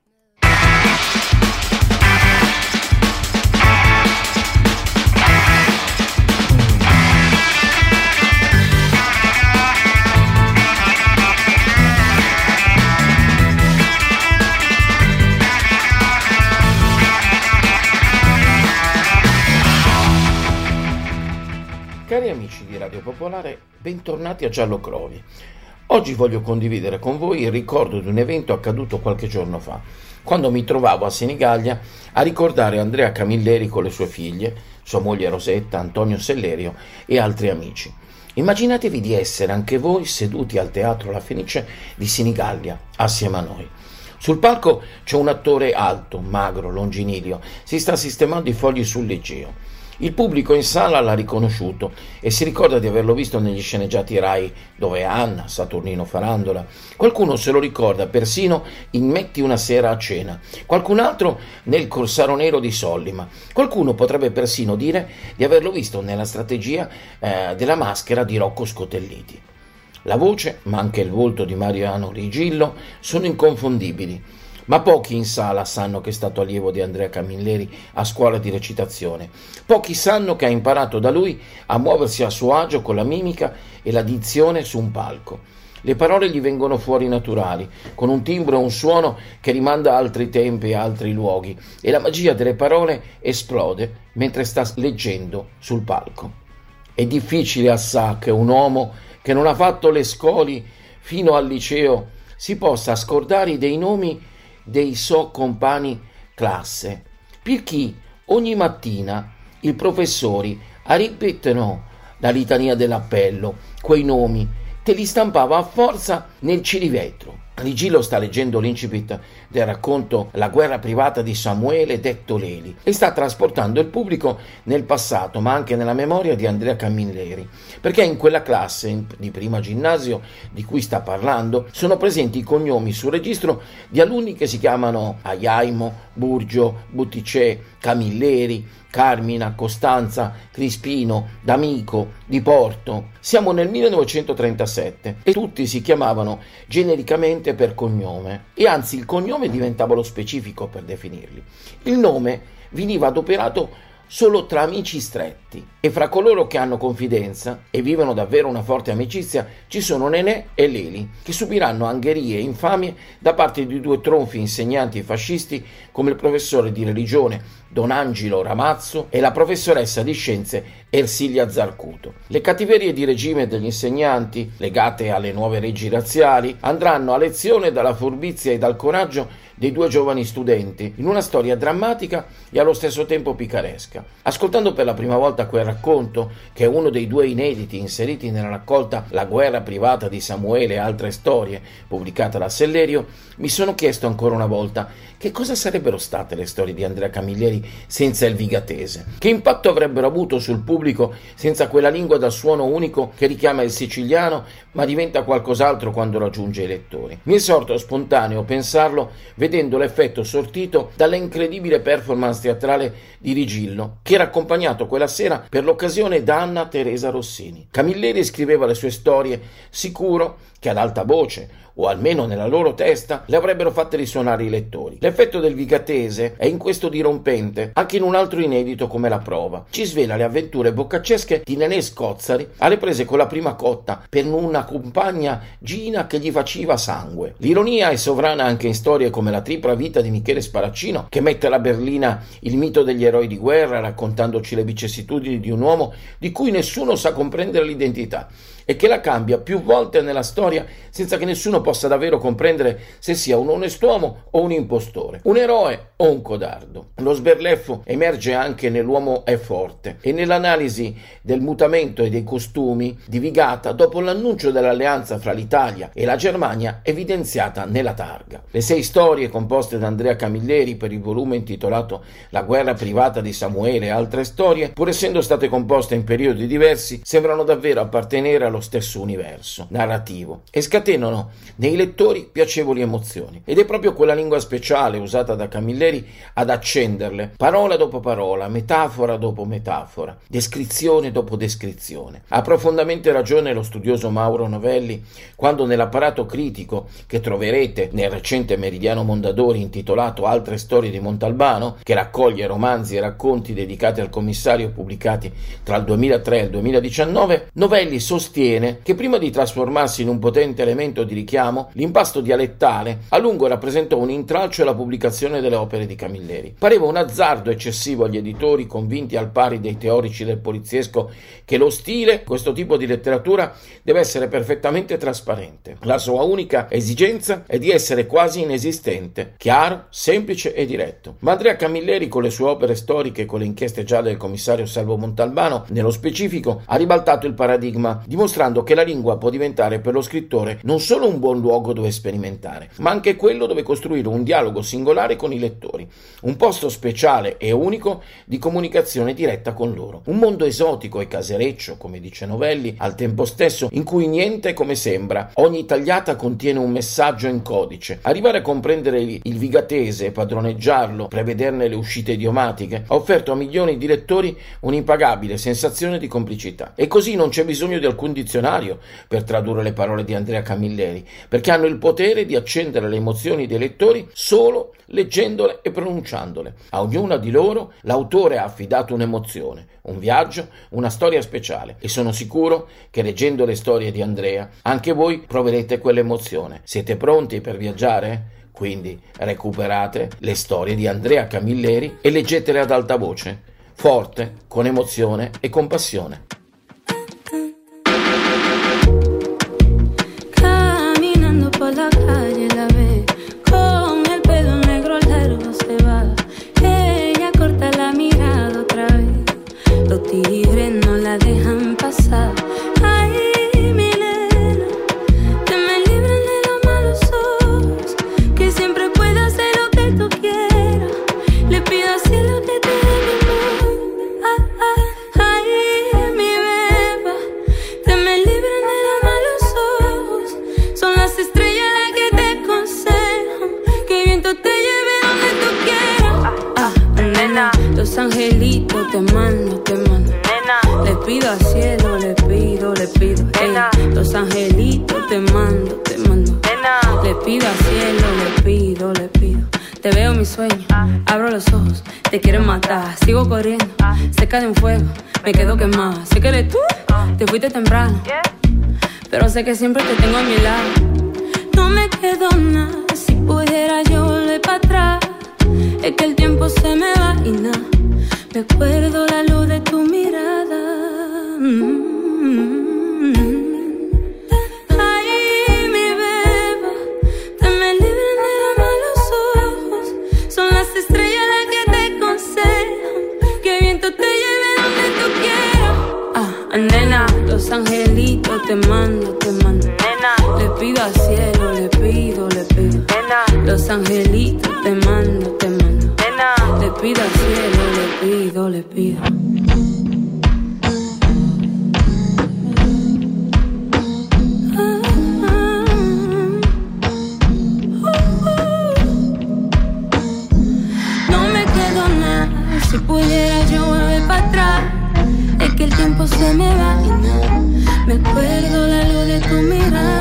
Radio Popolare, bentornati a Giallo Crovi. Oggi voglio condividere con voi il ricordo di un evento accaduto qualche giorno fa, quando mi trovavo a Senigallia a ricordare Andrea Camilleri con le sue figlie, sua moglie Rosetta, Antonio Sellerio e altri amici. Immaginatevi di essere anche voi seduti al Teatro La Fenice di Senigallia, assieme a noi. Sul palco c'è un attore alto, magro, longinilio, si sta sistemando i fogli sul leggio. Il pubblico in sala l'ha riconosciuto e si ricorda di averlo visto negli sceneggiati Rai dove Anna, Saturnino Farandola. Qualcuno se lo ricorda persino in Metti una sera a cena, qualcun altro nel Corsaro Nero di Sollima. Qualcuno potrebbe persino dire di averlo visto nella strategia eh, della maschera di Rocco Scotelliti. La voce, ma anche il volto di Mariano Rigillo sono inconfondibili ma pochi in sala sanno che è stato allievo di Andrea Camilleri a scuola di recitazione. Pochi sanno che ha imparato da lui a muoversi a suo agio con la mimica e la dizione su un palco. Le parole gli vengono fuori naturali, con un timbro e un suono che rimanda a altri tempi e altri luoghi, e la magia delle parole esplode mentre sta leggendo sul palco. È difficile assà che un uomo che non ha fatto le scoli fino al liceo si possa scordare dei nomi dei suoi compagni classe, perché ogni mattina i professori ripetono la litania dell'appello, quei nomi, te li stampava a forza nel cilivetro. Rigillo sta leggendo l'incipit del racconto La guerra privata di Samuele detto Leli e sta trasportando il pubblico nel passato ma anche nella memoria di Andrea Camilleri perché in quella classe di prima ginnasio di cui sta parlando sono presenti i cognomi sul registro di alunni che si chiamano Aiaimo, Burgio, Butticè, Camilleri, Carmina, Costanza, Crispino, D'Amico, Di Porto. Siamo nel 1937 e tutti si chiamavano genericamente per cognome e anzi il cognome diventava lo specifico per definirli. Il nome veniva adoperato solo tra amici stretti e fra coloro che hanno confidenza e vivono davvero una forte amicizia ci sono Nenè e Leli che subiranno angherie e infamie da parte di due tronfi insegnanti fascisti come il professore di religione Don Angelo Ramazzo e la professoressa di scienze Ersilia Zarcuto. Le cattiverie di regime degli insegnanti, legate alle nuove leggi razziali, andranno a lezione dalla furbizia e dal coraggio dei due giovani studenti, in una storia drammatica e allo stesso tempo picaresca. Ascoltando per la prima volta quel racconto, che è uno dei due inediti inseriti nella raccolta La guerra privata di Samuele e altre storie, pubblicata da Sellerio, mi sono chiesto ancora una volta che cosa sarebbero state le storie di Andrea Camilleri senza il vigatese, che impatto avrebbero avuto sul pubblico senza quella lingua dal suono unico che richiama il siciliano ma diventa qualcos'altro quando raggiunge i lettori. Mi è sorto spontaneo pensarlo vedendo l'effetto sortito dalla incredibile performance teatrale di Rigillo, che era accompagnato quella sera per l'occasione da Anna Teresa Rossini. Camilleri scriveva le sue storie sicuro che ad alta voce o almeno nella loro testa, le avrebbero fatte risuonare i lettori. L'effetto del Vigatese è in questo dirompente, anche in un altro inedito come la prova. Ci svela le avventure boccaccesche di Nenè Scozzari alle prese con la prima cotta per una compagna Gina che gli faceva sangue. L'ironia è sovrana anche in storie come La tripla vita di Michele Sparaccino, che mette alla berlina il mito degli eroi di guerra raccontandoci le vicissitudini di un uomo di cui nessuno sa comprendere l'identità e che la cambia più volte nella storia senza che nessuno possa davvero comprendere se sia un onest'uomo o un impostore, un eroe o un codardo. Lo sberleffo emerge anche nell'uomo è forte e nell'analisi del mutamento e dei costumi di Vigata dopo l'annuncio dell'alleanza fra l'Italia e la Germania evidenziata nella targa. Le sei storie composte da Andrea Camilleri per il volume intitolato La guerra privata di Samuele e altre storie, pur essendo state composte in periodi diversi, sembrano davvero appartenere allo lo stesso universo narrativo e scatenano nei lettori piacevoli emozioni. Ed è proprio quella lingua speciale usata da Camilleri ad accenderle, parola dopo parola, metafora dopo metafora, descrizione dopo descrizione. Ha profondamente ragione lo studioso Mauro Novelli quando nell'apparato critico che troverete nel recente Meridiano Mondadori intitolato Altre storie di Montalbano, che raccoglie romanzi e racconti dedicati al commissario pubblicati tra il 2003 e il 2019, Novelli sostiene che prima di trasformarsi in un potente elemento di richiamo, l'impasto dialettale a lungo rappresentò un intralcio alla pubblicazione delle opere di Camilleri. Pareva un azzardo eccessivo agli editori convinti al pari dei teorici del poliziesco che lo stile, questo tipo di letteratura, deve essere perfettamente trasparente. La sua unica esigenza è di essere quasi inesistente, chiaro, semplice e diretto. Ma Andrea Camilleri, con le sue opere storiche e con le inchieste gialle del commissario Salvo Montalbano, nello specifico, ha ribaltato il paradigma, dimostrando che la lingua può diventare per lo scrittore non solo un buon luogo dove sperimentare, ma anche quello dove costruire un dialogo singolare con i lettori, un posto speciale e unico di comunicazione diretta con loro, un mondo esotico e casereccio, come dice Novelli, al tempo stesso in cui niente è come sembra, ogni tagliata contiene un messaggio in codice. Arrivare a comprendere il vigatese, padroneggiarlo, prevederne le uscite idiomatiche, ha offerto a milioni di lettori un'impagabile sensazione di complicità. E così non c'è bisogno di alcun dizionario per tradurre le parole di Andrea Camilleri, perché hanno il potere di accendere le emozioni dei lettori solo leggendole e pronunciandole. A ognuna di loro l'autore ha affidato un'emozione, un viaggio, una storia speciale e sono sicuro che leggendo le storie di Andrea anche voi proverete quell'emozione. Siete pronti per viaggiare? Quindi recuperate le storie di Andrea Camilleri e leggetele ad alta voce, forte, con emozione e compassione. Caminando tigres no la dejan pasar. Ay, mi nena, te me libren de los malos ojos. Que siempre pueda hacer lo que tú quieras. Le pido al cielo que te dé mi. Ah, ah, ay, mi beba, te me libren de los malos ojos. Son las estrellas las que te aconsejan. Que el viento te lleve donde tú quieras. Ah, nena, los angelitos te. Le pido al cielo, le pido, le pido. ey, los angelitos te mando, te mando. Le pido al cielo, le pido, le pido. Te veo en mi sueño, abro los ojos, te quiero matar. Sigo corriendo, cerca de un fuego, me quedo quemada. Sé que eres tú, te fuiste temprano. Pero sé que siempre te tengo a mi lado. No me quedo nada, si pudiera yo volver para atrás. Es que el tiempo se me va y nada. Recuerdo la luz de tu mirada. Mm. Ay, mi beba, te me libren de los malos ojos. Son las estrellas las que te aconsejan. Que el viento te lleve donde tú quieras. Ah, nena, los angelitos te mando, te mando. Le pido al cielo, le pido, le pido. Los angelitos te mando, te mando. Le pido al cielo, le pido, le pido. No me quedo nada, si pudiera yo volver para atrás. Es que el tiempo se me va y nada. Me acuerdo la luz de tu mirada.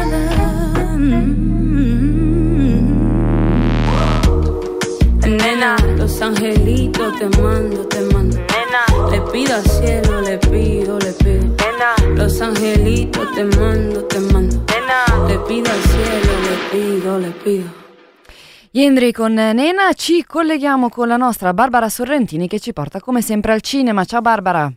Nena, los angelitos te mando, te mando. Le pido al cielo, le pido, le pido. Los angelitos te mando, te mando. Le pido al cielo, le pido, le pido. Yendri con Nena ci colleghiamo con la nostra Barbara Sorrentini che ci porta come sempre al cinema. Ciao Barbara.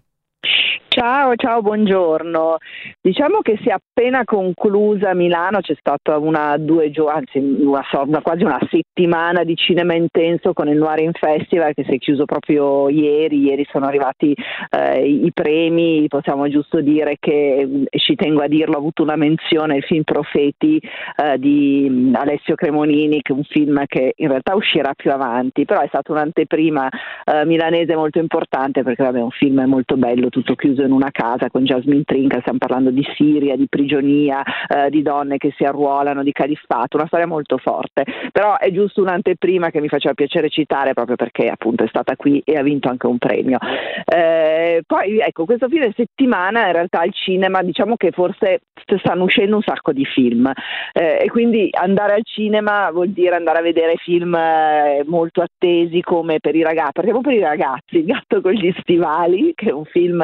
Ciao, ciao, buongiorno. Diciamo che si è appena conclusa a Milano, c'è stata una, due anzi una, sorta- quasi una settimana di cinema intenso con il Noirin Festival che si è chiuso proprio ieri, ieri sono arrivati eh, i premi, possiamo giusto dire che, e ci tengo a dirlo, ha avuto una menzione il film Profeti eh, di Alessio Cremonini, che è un film che in realtà uscirà più avanti, però è stata un'anteprima eh, milanese molto importante perché vabbè, è un film molto bello, tutto chiuso in una casa con Jasmine Trinca, stiamo parlando di Siria, di prigionia, eh, di donne che si arruolano, di califfato, una storia molto forte, però è giusto un'anteprima che mi faceva piacere citare proprio perché appunto è stata qui e ha vinto anche un premio. Eh, poi ecco, questo fine settimana in realtà al cinema diciamo che forse stanno uscendo un sacco di film eh, e quindi andare al cinema vuol dire andare a vedere film eh, molto attesi come per i ragazzi, partiamo per i ragazzi, Il gatto con gli stivali, che è un film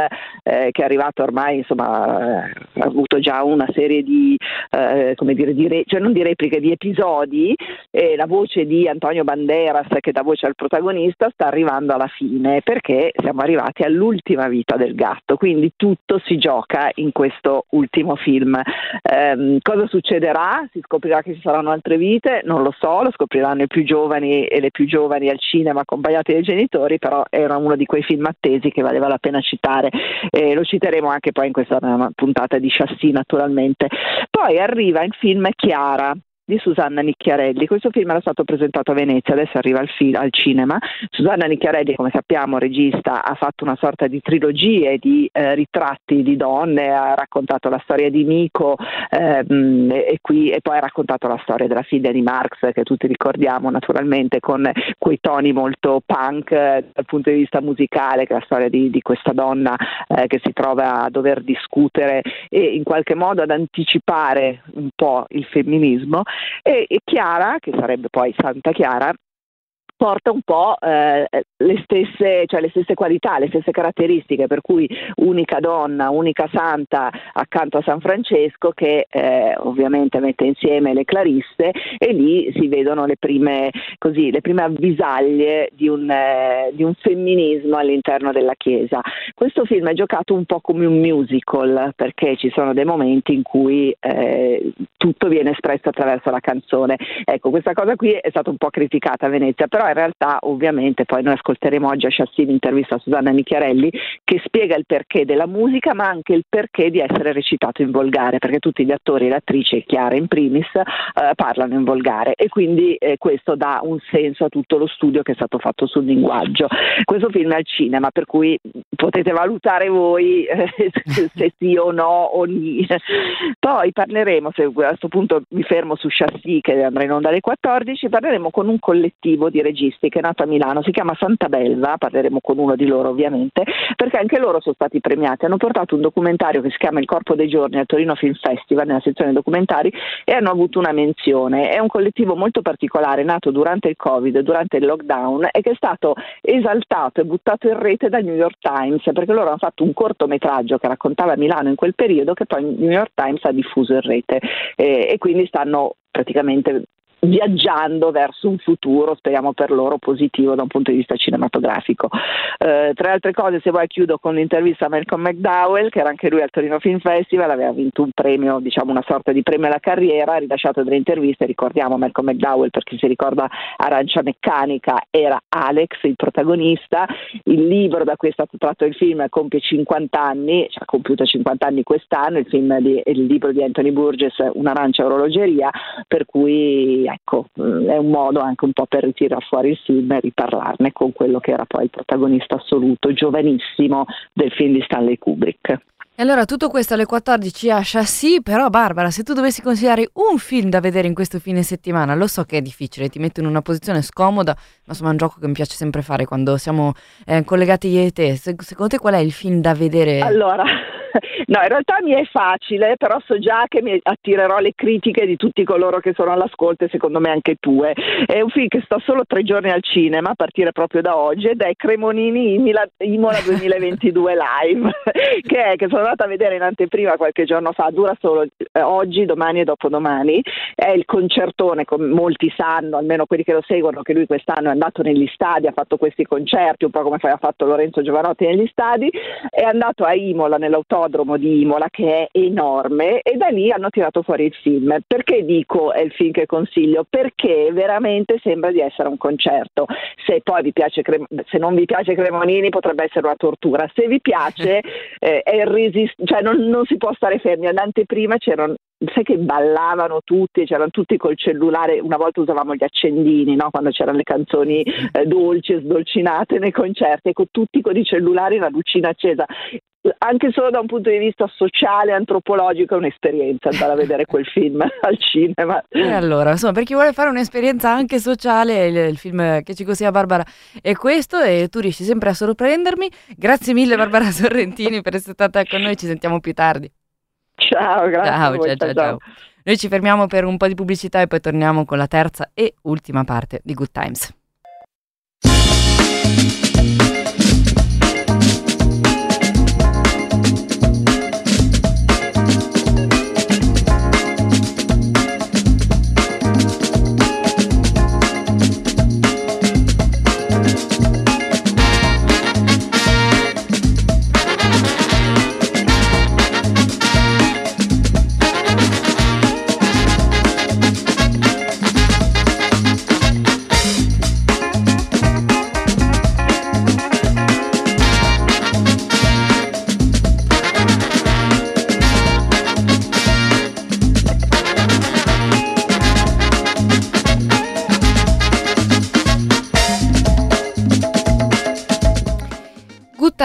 eh, che è arrivato ormai, insomma, eh, ha avuto già una serie di, eh, come dire, di re- cioè non di repliche, di episodi, e la voce di Antonio Banderas che dà voce al protagonista sta arrivando alla fine perché siamo arrivati all'ultima vita del gatto, quindi tutto si gioca in questo ultimo film. Eh, cosa succederà? Si scoprirà che ci saranno altre vite? Non lo so, lo scopriranno i più giovani e le più giovani al cinema accompagnati dai genitori, però era uno di quei film attesi che valeva la pena citare lo citeremo anche poi in questa puntata di Chassis naturalmente. Poi arriva il film Chiara di Susanna Nicchiarelli. Questo film era stato presentato a Venezia, adesso arriva al, fi- al, cinema. Susanna Nicchiarelli, come sappiamo, regista, ha fatto una sorta di trilogie di eh, ritratti di donne, ha raccontato la storia di Nico ehm, e, qui, e, poi ha raccontato la storia della figlia di Marx, che tutti ricordiamo naturalmente con quei toni molto punk eh, dal punto di vista musicale, che è la storia di, di questa donna eh, che si trova a dover discutere e in qualche modo ad anticipare un po' il femminismo e, Chiara, che sarebbe poi Santa Chiara, porta un po' eh, le, stesse, cioè le stesse qualità, le stesse caratteristiche, per cui unica donna, unica santa accanto a San Francesco che eh, ovviamente mette insieme le clarisse e lì si vedono le prime, così, le prime avvisaglie di un, eh, di un, femminismo all'interno della Chiesa. Questo film è giocato un po' come un musical perché ci sono dei momenti in cui eh, tutto viene espresso attraverso la canzone. Ecco, questa cosa qui è stata un po' criticata a Venezia, però in realtà ovviamente poi noi ascolteremo oggi a Chassis l'intervista a Susanna Nicchiarelli che spiega il perché della musica ma anche il perché di essere recitato in volgare perché tutti gli attori e le attrici, Chiara in primis, eh, parlano in volgare e quindi eh, questo dà un senso a tutto lo studio che è stato fatto sul linguaggio. Questo film è al cinema per cui potete valutare voi eh, se sì o no o ni. Poi parleremo, se a questo punto mi fermo su Chassis che andrà in onda alle 14, parleremo con un collettivo di registi registi che è nato a Milano, si chiama Santa Belva, parleremo con uno di loro ovviamente, perché anche loro sono stati premiati, hanno portato un documentario che si chiama Il Corpo dei Giorni al Torino Film Festival nella sezione documentari e hanno avuto una menzione. È un collettivo molto particolare, nato durante il Covid, durante il lockdown e che è stato esaltato e buttato in rete dal New York Times, perché loro hanno fatto un cortometraggio che raccontava Milano in quel periodo che poi il New York Times ha diffuso in rete. E, e quindi stanno praticamente viaggiando verso un futuro, speriamo per loro, positivo da un punto di vista cinematografico. Eh, tra altre cose, se vuoi chiudo con l'intervista a Malcolm McDowell, che era anche lui al Torino Film Festival, aveva vinto un premio, diciamo una sorta di premio alla carriera, ha rilasciato delle interviste, ricordiamo Malcolm McDowell per chi si ricorda Arancia Meccanica, era Alex il protagonista, il libro da cui è stato tratto il film compie 50 anni, cioè ha compiuto 50 anni quest'anno, il, di, il libro di Anthony Burgess, Un'arancia orologeria, per cui ecco, mm, è un modo anche un po' per ritirare fuori il film e riparlarne con quello che era poi il protagonista assoluto, giovanissimo del film di Stanley Kubrick. E allora tutto questo alle 14 a Chassis, però Barbara, se tu dovessi consigliare un film da vedere in questo fine settimana, lo so che è difficile, ti metto in una posizione scomoda, ma insomma è un gioco che mi piace sempre fare quando siamo eh, collegati io e te. secondo te qual è il film da vedere? Allora, No, in realtà mi è facile, però so già che mi attirerò le critiche di tutti coloro che sono all'ascolto e secondo me anche tue. È un film che sta solo tre giorni al cinema, a partire proprio da oggi, ed è Cremonini Imola, Imola 2022 Live, che, è, che sono andata a vedere in anteprima qualche giorno fa, dura solo eh, oggi, domani e dopodomani. È il concertone, come molti sanno, almeno quelli che lo seguono, che lui quest'anno è andato negli stadi, ha fatto questi concerti, un po' come ha fatto Lorenzo Giovanotti negli stadi, è andato a Imola nell'autobus l'autodromo di Imola che è enorme e da lì hanno tirato fuori il film. Perché dico è il film che consiglio? Perché veramente sembra di essere un concerto. Se poi vi piace se non vi piace Cremonini potrebbe essere una tortura. Se vi piace eh, è irresist- cioè non, non si può stare fermi. All'anteprima c'erano sai che ballavano tutti, c'erano tutti col cellulare, una volta usavamo gli accendini, no? quando c'erano le canzoni eh, dolci e sdolcinate nei concerti, ecco tutti con i cellulari, la lucina accesa anche solo da un punto di vista sociale, antropologico, è un'esperienza andare a vedere quel film al cinema. E allora, insomma, per chi vuole fare un'esperienza anche sociale, il, il film che ci consiglia Barbara è questo e tu riesci sempre a sorprendermi. Grazie mille Barbara Sorrentini per essere stata con noi, ci sentiamo più tardi. Ciao, grazie. Ciao, ciao, ciao, ciao. Noi ci fermiamo per un po' di pubblicità e poi torniamo con la terza e ultima parte di Good Times.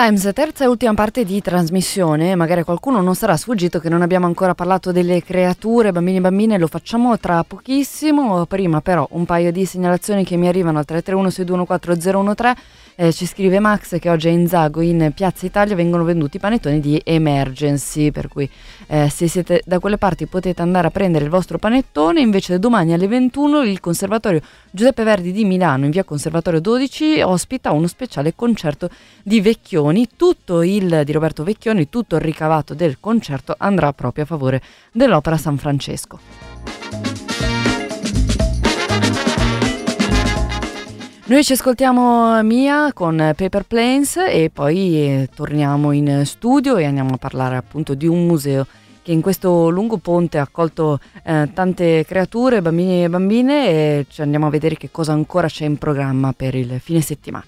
Times, terza e ultima parte di trasmissione, magari qualcuno non sarà sfuggito che non abbiamo ancora parlato delle creature, bambini e bambine, lo facciamo tra pochissimo, prima però un paio di segnalazioni che mi arrivano al 331 6214013 eh, ci scrive Max che oggi a Inzago in Piazza Italia vengono venduti i panettoni di Emergency, per cui eh, se siete da quelle parti potete andare a prendere il vostro panettone, invece domani alle 21 il Conservatorio Giuseppe Verdi di Milano in via Conservatorio 12 ospita uno speciale concerto di Vecchioni, tutto il di Roberto Vecchioni, tutto il ricavato del concerto andrà proprio a favore dell'Opera San Francesco. Noi ci ascoltiamo Mia con Paper Planes e poi eh, torniamo in studio e andiamo a parlare appunto di un museo che in questo lungo ponte ha accolto eh, tante creature, bambini e bambine e ci andiamo a vedere che cosa ancora c'è in programma per il fine settimana.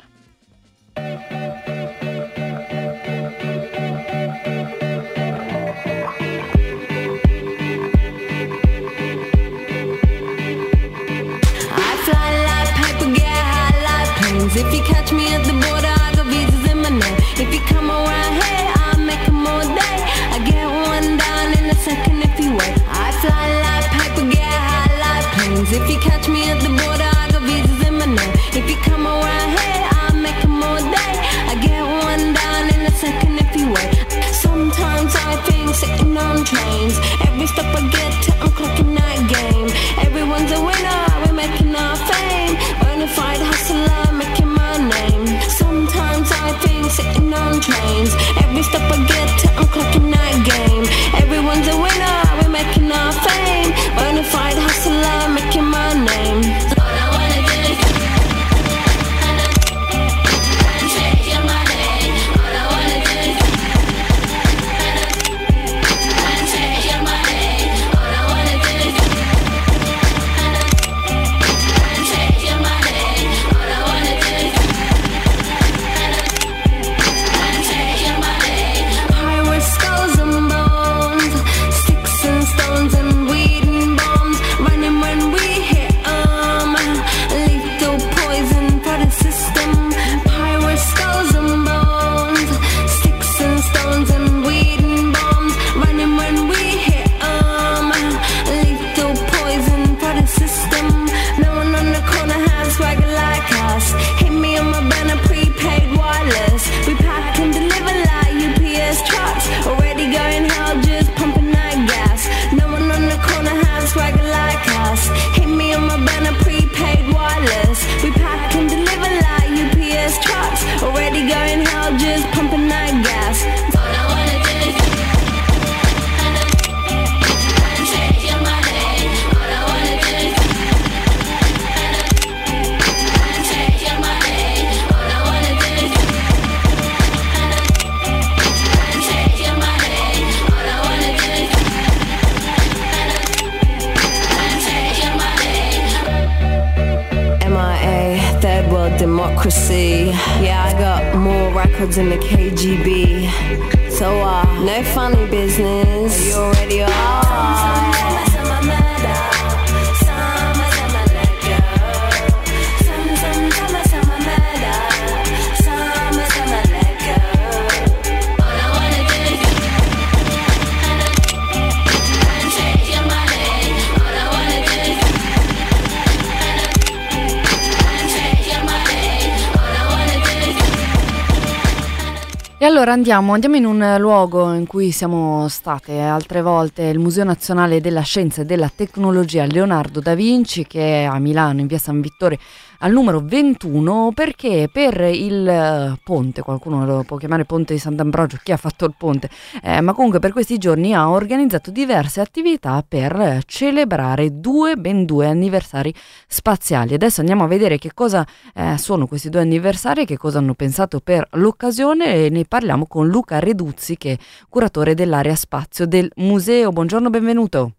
If you catch me at the border, I got visas in my name. If you come around here, I'll make them all day. I get one down in a second if you wait. I fly like paper, get high like planes. If you catch me at the border, I got visas in my name. If you come around here, I'll make them all day. I get one down in a second if you wait. Sometimes I think sitting on trains. Every step I get andiamo, andiamo in un luogo in cui siamo state altre volte, il Museo Nazionale della Scienza e della Tecnologia Leonardo da Vinci, che è a Milano, in via San Vittore, al numero 21, perché per il eh, ponte, qualcuno lo può chiamare ponte di Sant'Ambrogio, chi ha fatto il ponte, eh, ma comunque per questi giorni ha organizzato diverse attività per celebrare due, ben due anniversari spaziali. Adesso andiamo a vedere che cosa eh, sono questi due anniversari, che cosa hanno pensato per l'occasione e ne parliamo con Luca Reduzzi che è curatore dell'area spazio del museo. Buongiorno, benvenuto.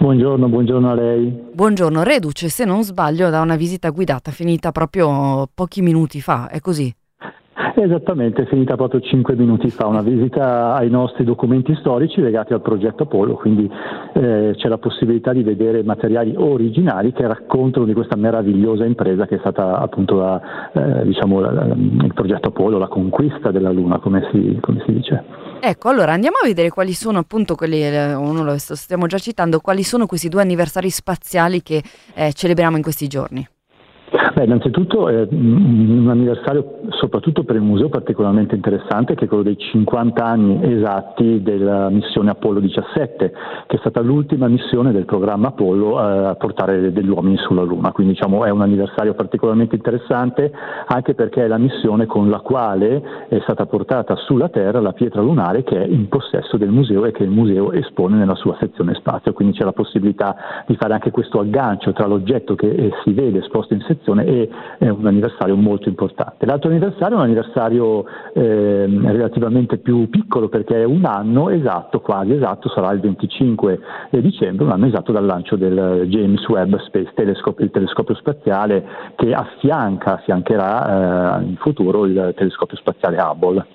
Buongiorno, buongiorno a lei. Buongiorno, reduce se non sbaglio da una visita guidata finita proprio pochi minuti fa, è così? Esattamente, è finita proprio cinque minuti fa una visita ai nostri documenti storici legati al progetto Apollo, quindi eh, c'è la possibilità di vedere materiali originali che raccontano di questa meravigliosa impresa che è stata appunto la, eh, diciamo, la, il progetto Apollo, la conquista della Luna, come si, come si dice. Ecco, allora andiamo a vedere quali sono appunto quelli, eh, uno lo stiamo già citando, quali sono questi due anniversari spaziali che eh, celebriamo in questi giorni. Beh, innanzitutto è un anniversario soprattutto per il museo particolarmente interessante che è quello dei 50 anni esatti della missione Apollo 17, che è stata l'ultima missione del programma Apollo eh, a portare degli uomini sulla Luna. Quindi diciamo è un anniversario particolarmente interessante anche perché è la missione con la quale è stata portata sulla Terra la pietra lunare che è in possesso del museo e che il museo espone nella sua sezione spazio. Quindi c'è la possibilità di fare anche questo aggancio tra l'oggetto che eh, si vede esposto in sezione e è un anniversario molto importante. L'altro anniversario è un anniversario eh, relativamente più piccolo perché è un anno esatto, quasi esatto, sarà il 25 dicembre, un anno esatto dal lancio del James Webb Space Telescope, il telescopio spaziale che affianca, affiancherà eh, in futuro il telescopio spaziale Hubble.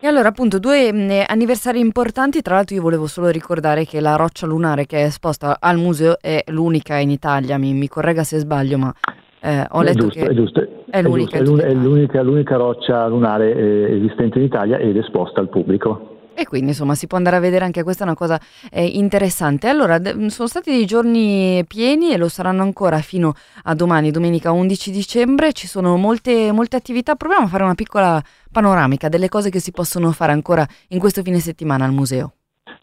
E allora appunto due mh, anniversari importanti, tra l'altro io volevo solo ricordare che la roccia lunare che è esposta al museo è l'unica in Italia, mi, mi corregga se sbaglio, ma eh, ho letto giusto, che è, giusto, è l'unica, è, giusto, è l'unica, l'unica, roccia lunare eh, esistente in Italia ed esposta al pubblico. E quindi insomma si può andare a vedere anche questa è una cosa eh, interessante. Allora, d- sono stati dei giorni pieni e lo saranno ancora fino a domani, domenica 11 dicembre. Ci sono molte, molte attività. Proviamo a fare una piccola panoramica delle cose che si possono fare ancora in questo fine settimana al museo.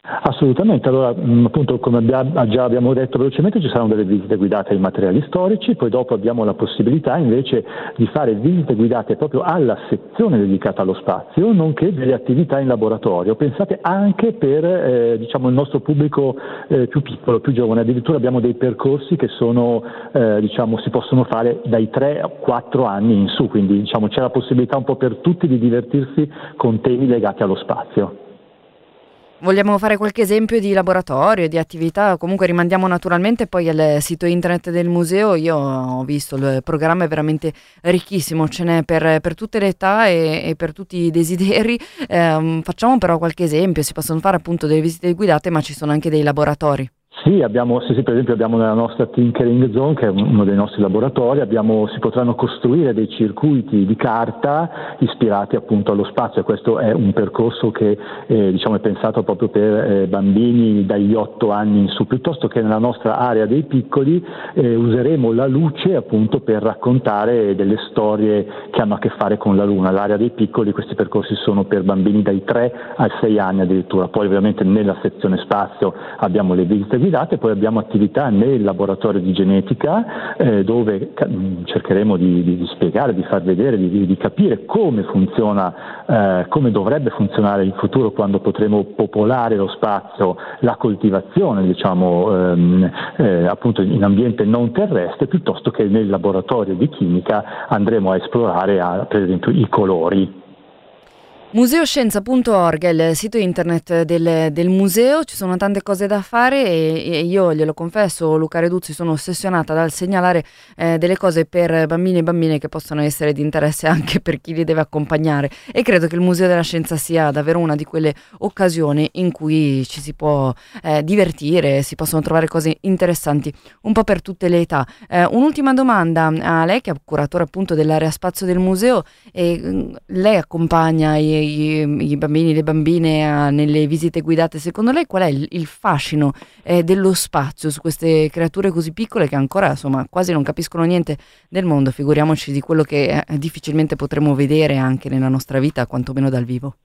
Assolutamente, allora appunto come abbia, già abbiamo detto velocemente ci saranno delle visite guidate ai materiali storici, poi dopo abbiamo la possibilità invece di fare visite guidate proprio alla sezione dedicata allo spazio, nonché delle attività in laboratorio, pensate anche per eh, diciamo, il nostro pubblico eh, più piccolo, più giovane, addirittura abbiamo dei percorsi che sono, eh, diciamo, si possono fare dai 3 a 4 anni in su, quindi diciamo, c'è la possibilità un po' per tutti di divertirsi con temi legati allo spazio. Vogliamo fare qualche esempio di laboratorio, di attività? Comunque rimandiamo naturalmente poi al sito internet del museo. Io ho visto il programma è veramente ricchissimo, ce n'è per, per tutte le età e, e, per tutti i desideri. Eh, facciamo però qualche esempio, si possono fare appunto delle visite guidate, ma ci sono anche dei laboratori. Sì, abbiamo, sì, sì, per esempio abbiamo nella nostra Tinkering Zone, che è uno dei nostri laboratori, abbiamo, si potranno costruire dei circuiti di carta ispirati appunto allo spazio. Questo è un percorso che eh, diciamo, è pensato proprio per eh, bambini dagli 8 anni in su, piuttosto che nella nostra area dei piccoli eh, useremo la luce appunto per raccontare delle storie che hanno a che fare con la Luna. L'area dei piccoli, questi percorsi sono per bambini dai 3 ai 6 anni addirittura, poi ovviamente nella sezione spazio abbiamo le visite guidate poi abbiamo attività nel laboratorio di genetica eh, dove ca- cercheremo di, di, spiegare, di far vedere, di, di capire come funziona, eh, come dovrebbe funzionare in futuro quando potremo popolare lo spazio, la coltivazione diciamo ehm, eh, appunto in ambiente non terrestre piuttosto che nel laboratorio di chimica andremo a esplorare a, per esempio i colori Museoscienza.org è il sito internet del, del, museo, ci sono tante cose da fare e, e, io glielo confesso, Luca Reduzzi, sono ossessionata dal segnalare eh, delle cose per bambini e bambine che possono essere di interesse anche per chi li deve accompagnare e credo che il Museo della Scienza sia davvero una di quelle occasioni in cui ci si può eh, divertire, si possono trovare cose interessanti un po' per tutte le età. Eh, un'ultima domanda a lei che è curatore appunto dell'area spazio del museo e lei accompagna i i, i bambini, le bambine a- nelle visite guidate, secondo lei qual è il, il fascino eh, dello spazio su queste creature così piccole che ancora insomma quasi non capiscono niente del mondo, figuriamoci di quello che eh, difficilmente potremo vedere anche nella nostra vita, quantomeno dal vivo.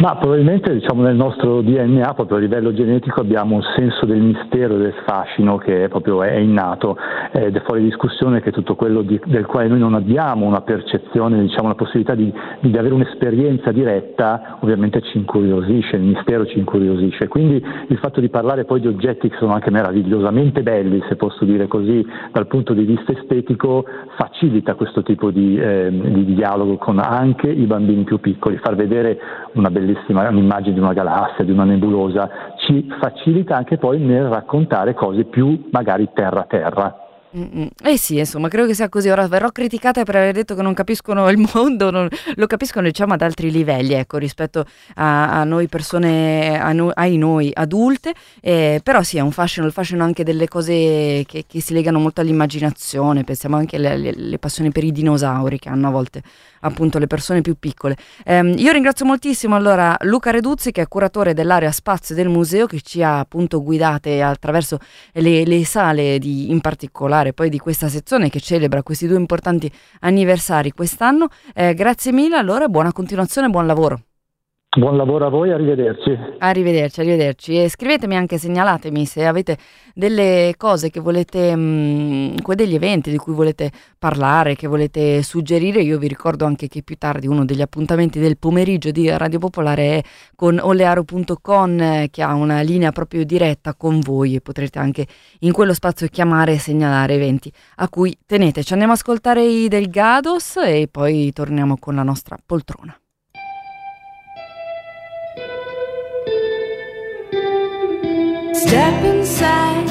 Ma probabilmente diciamo, nel nostro DNA, proprio a livello genetico, abbiamo un senso del mistero del fascino che è proprio è innato ed è fuori discussione che tutto quello di- del quale noi non abbiamo una percezione, diciamo, una possibilità di, di avere un'esperienza diretta, ovviamente ci incuriosisce, il mistero ci incuriosisce. Quindi il fatto di parlare poi di oggetti che sono anche meravigliosamente belli, se posso dire così, dal punto di vista estetico, facilita questo tipo di, eh, di dialogo con anche i bambini più piccoli, far vedere una bellissima un'immagine di una galassia, di una nebulosa, ci facilita anche poi nel raccontare cose più magari terra-terra. Mm-mm. Eh sì, insomma, credo che sia così. Ora verrò criticata per aver detto che non capiscono il mondo, non- lo capiscono diciamo ad altri livelli, ecco, rispetto a, a noi persone, a no- ai noi adulte, eh, però sì, è un fascino, il fascino anche delle cose che, che si legano molto all'immaginazione, pensiamo anche alle, alle- alle passioni per i dinosauri che hanno a volte appunto le persone più piccole. Ehm, io ringrazio moltissimo allora Luca Reduzzi che è curatore dell'area spazio del museo che ci ha appunto guidate attraverso le, le sale di, in particolare poi di questa sezione che celebra questi due importanti anniversari quest'anno. Eh, grazie mille allora e buona continuazione, buon lavoro. Buon lavoro a voi, arrivederci. Arrivederci, arrivederci. E scrivetemi anche, segnalatemi se avete delle cose che volete, mh, que- degli eventi di cui volete parlare, che volete suggerire. Io vi ricordo anche che più tardi uno degli appuntamenti del pomeriggio di Radio Popolare è con olearo.com eh, che ha una linea proprio diretta con voi e potrete anche in quello spazio chiamare e segnalare eventi a cui tenete. Ci andiamo ad ascoltare i Delgados e poi torniamo con la nostra poltrona. Step inside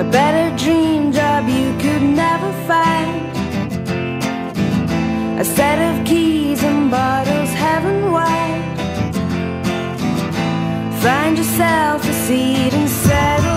a better dream job you could never find. A set of keys and bottles heaven wide. Find yourself a seat and settle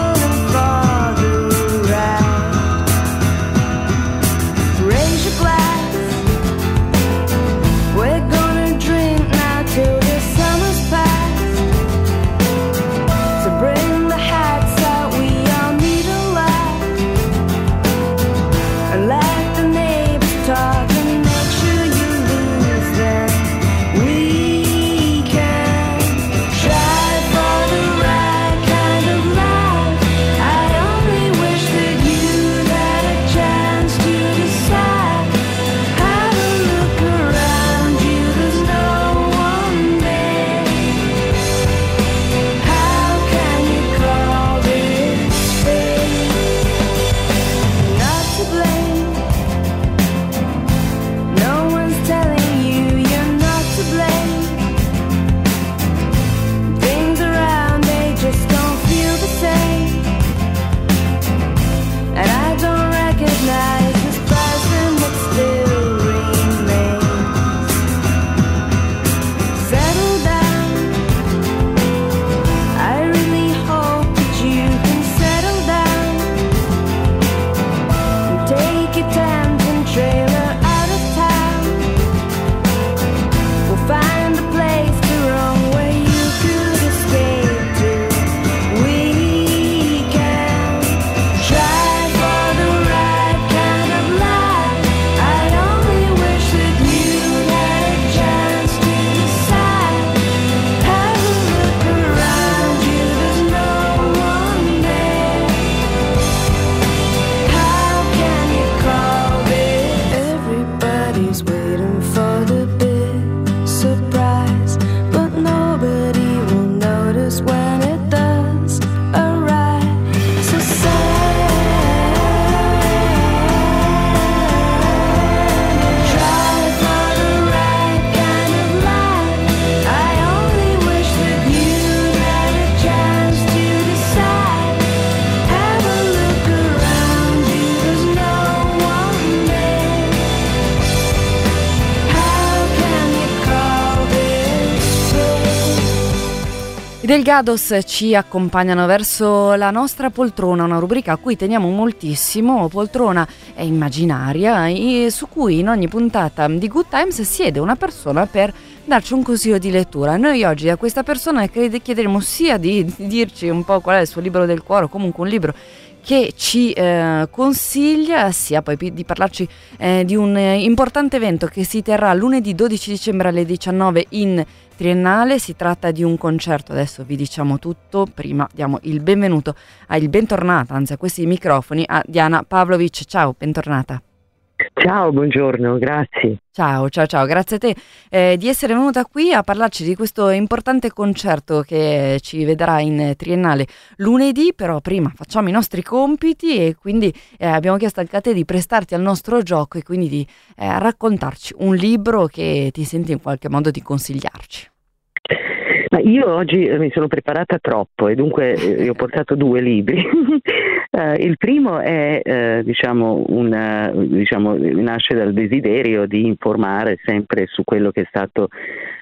Delgados ci accompagnano verso la nostra poltrona, una rubrica a cui teniamo moltissimo, poltrona è immaginaria, e su cui in ogni puntata di Good Times siede una persona per darci un consiglio di lettura. Noi oggi a questa persona chiederemo sia di, di dirci un po' qual è il suo libro del cuore, o comunque un libro che ci eh, consiglia sia poi di parlarci eh, di un eh, importante evento che si terrà lunedì 12 dicembre alle 19 in Triennale. Si tratta di un concerto, adesso vi diciamo tutto, prima diamo il benvenuto, il bentornata, anzi a questi microfoni, a Diana Pavlovic. Ciao, bentornata. Ciao, buongiorno, grazie. Ciao, ciao, ciao, grazie a te eh, di essere venuta qui a parlarci di questo importante concerto che ci vedrà in triennale lunedì, però prima facciamo i nostri compiti e quindi eh, abbiamo chiesto anche a te di prestarti al nostro gioco e quindi di eh, raccontarci un libro che ti senti in qualche modo di consigliarci. Ma io oggi eh, mi sono preparata troppo e dunque eh, ho portato due libri. Uh, il primo è, uh, diciamo, una, diciamo, nasce dal desiderio di informare sempre su quello che è stato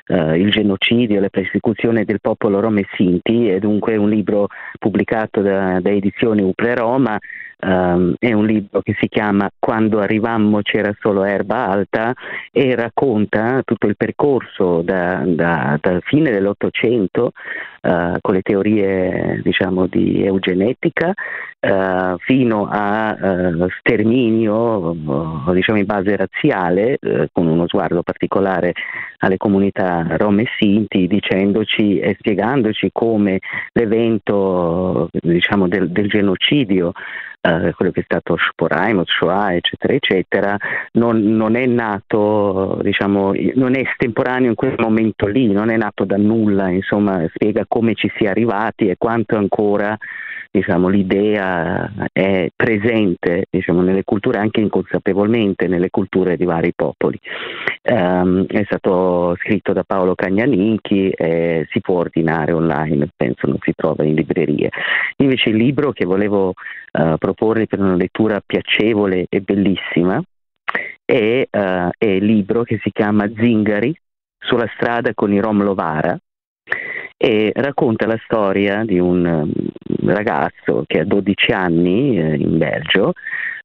uh, il genocidio, la persecuzione del popolo Rom e Sinti, è dunque un libro pubblicato da, da edizioni Upre Roma, Um, è un libro che si chiama Quando arrivammo c'era solo erba alta e racconta tutto il percorso da, da, dalla fine dell'Ottocento uh, con le teorie diciamo, di eugenetica uh, fino a uh, sterminio diciamo, in base razziale con uno sguardo particolare alle comunità rom e sinti dicendoci e spiegandoci come l'evento diciamo, del, del genocidio Uh, quello che è stato Shporaimot, Shoah, eccetera, eccetera, non, non, è nato, diciamo, non è estemporaneo in quel momento lì, non è nato da nulla, insomma, spiega come ci si è arrivati e quanto ancora diciamo, l'idea è presente diciamo, nelle culture, anche inconsapevolmente nelle culture di vari popoli. Um, è stato scritto da Paolo Cagnaninchi e si può ordinare online, penso non si trova in librerie. Invece il libro che volevo uh, proporre per una lettura piacevole e bellissima è, uh, è il libro che si chiama Zingari sulla strada con i Rom Lovara e racconta la storia di un um, ragazzo che a 12 anni eh, in Belgio,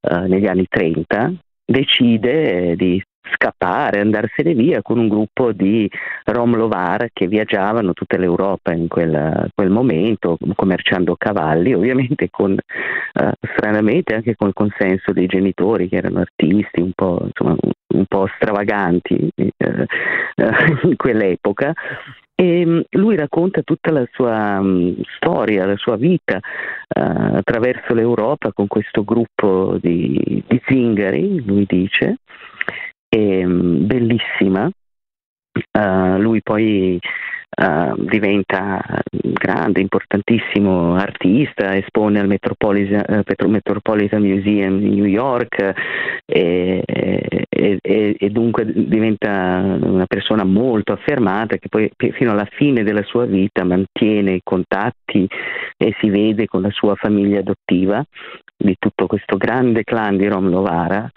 eh, negli anni 30, decide eh, di scappare, andarsene via con un gruppo di Rom Lovar che viaggiavano tutta l'Europa in quel, quel momento, commerciando cavalli, ovviamente con, eh, stranamente anche col consenso dei genitori che erano artisti un po', insomma, un po stravaganti eh, eh, in quell'epoca e mm, lui racconta tutta la sua um, storia, la sua vita uh, attraverso l'Europa con questo gruppo di, di zingari, lui dice, e, um, bellissima. Uh, lui poi uh, diventa grande, importantissimo artista, espone al Metropolitan, uh, Metropolitan Museum di New York e, e, e, e, dunque diventa una persona molto affermata che poi fino alla fine della sua vita mantiene i contatti e si vede con la sua famiglia adottiva di tutto questo grande clan di Rom Novara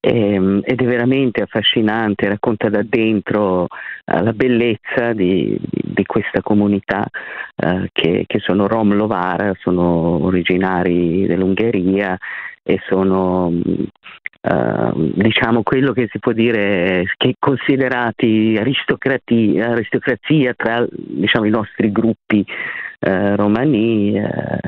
ed è veramente affascinante, racconta da dentro uh, la bellezza di, di questa comunità uh, che, che, sono Rom Lovara, sono originari dell'Ungheria e sono uh, diciamo quello che si può dire che considerati aristocrazia tra diciamo, i nostri gruppi eh, Romani, eh,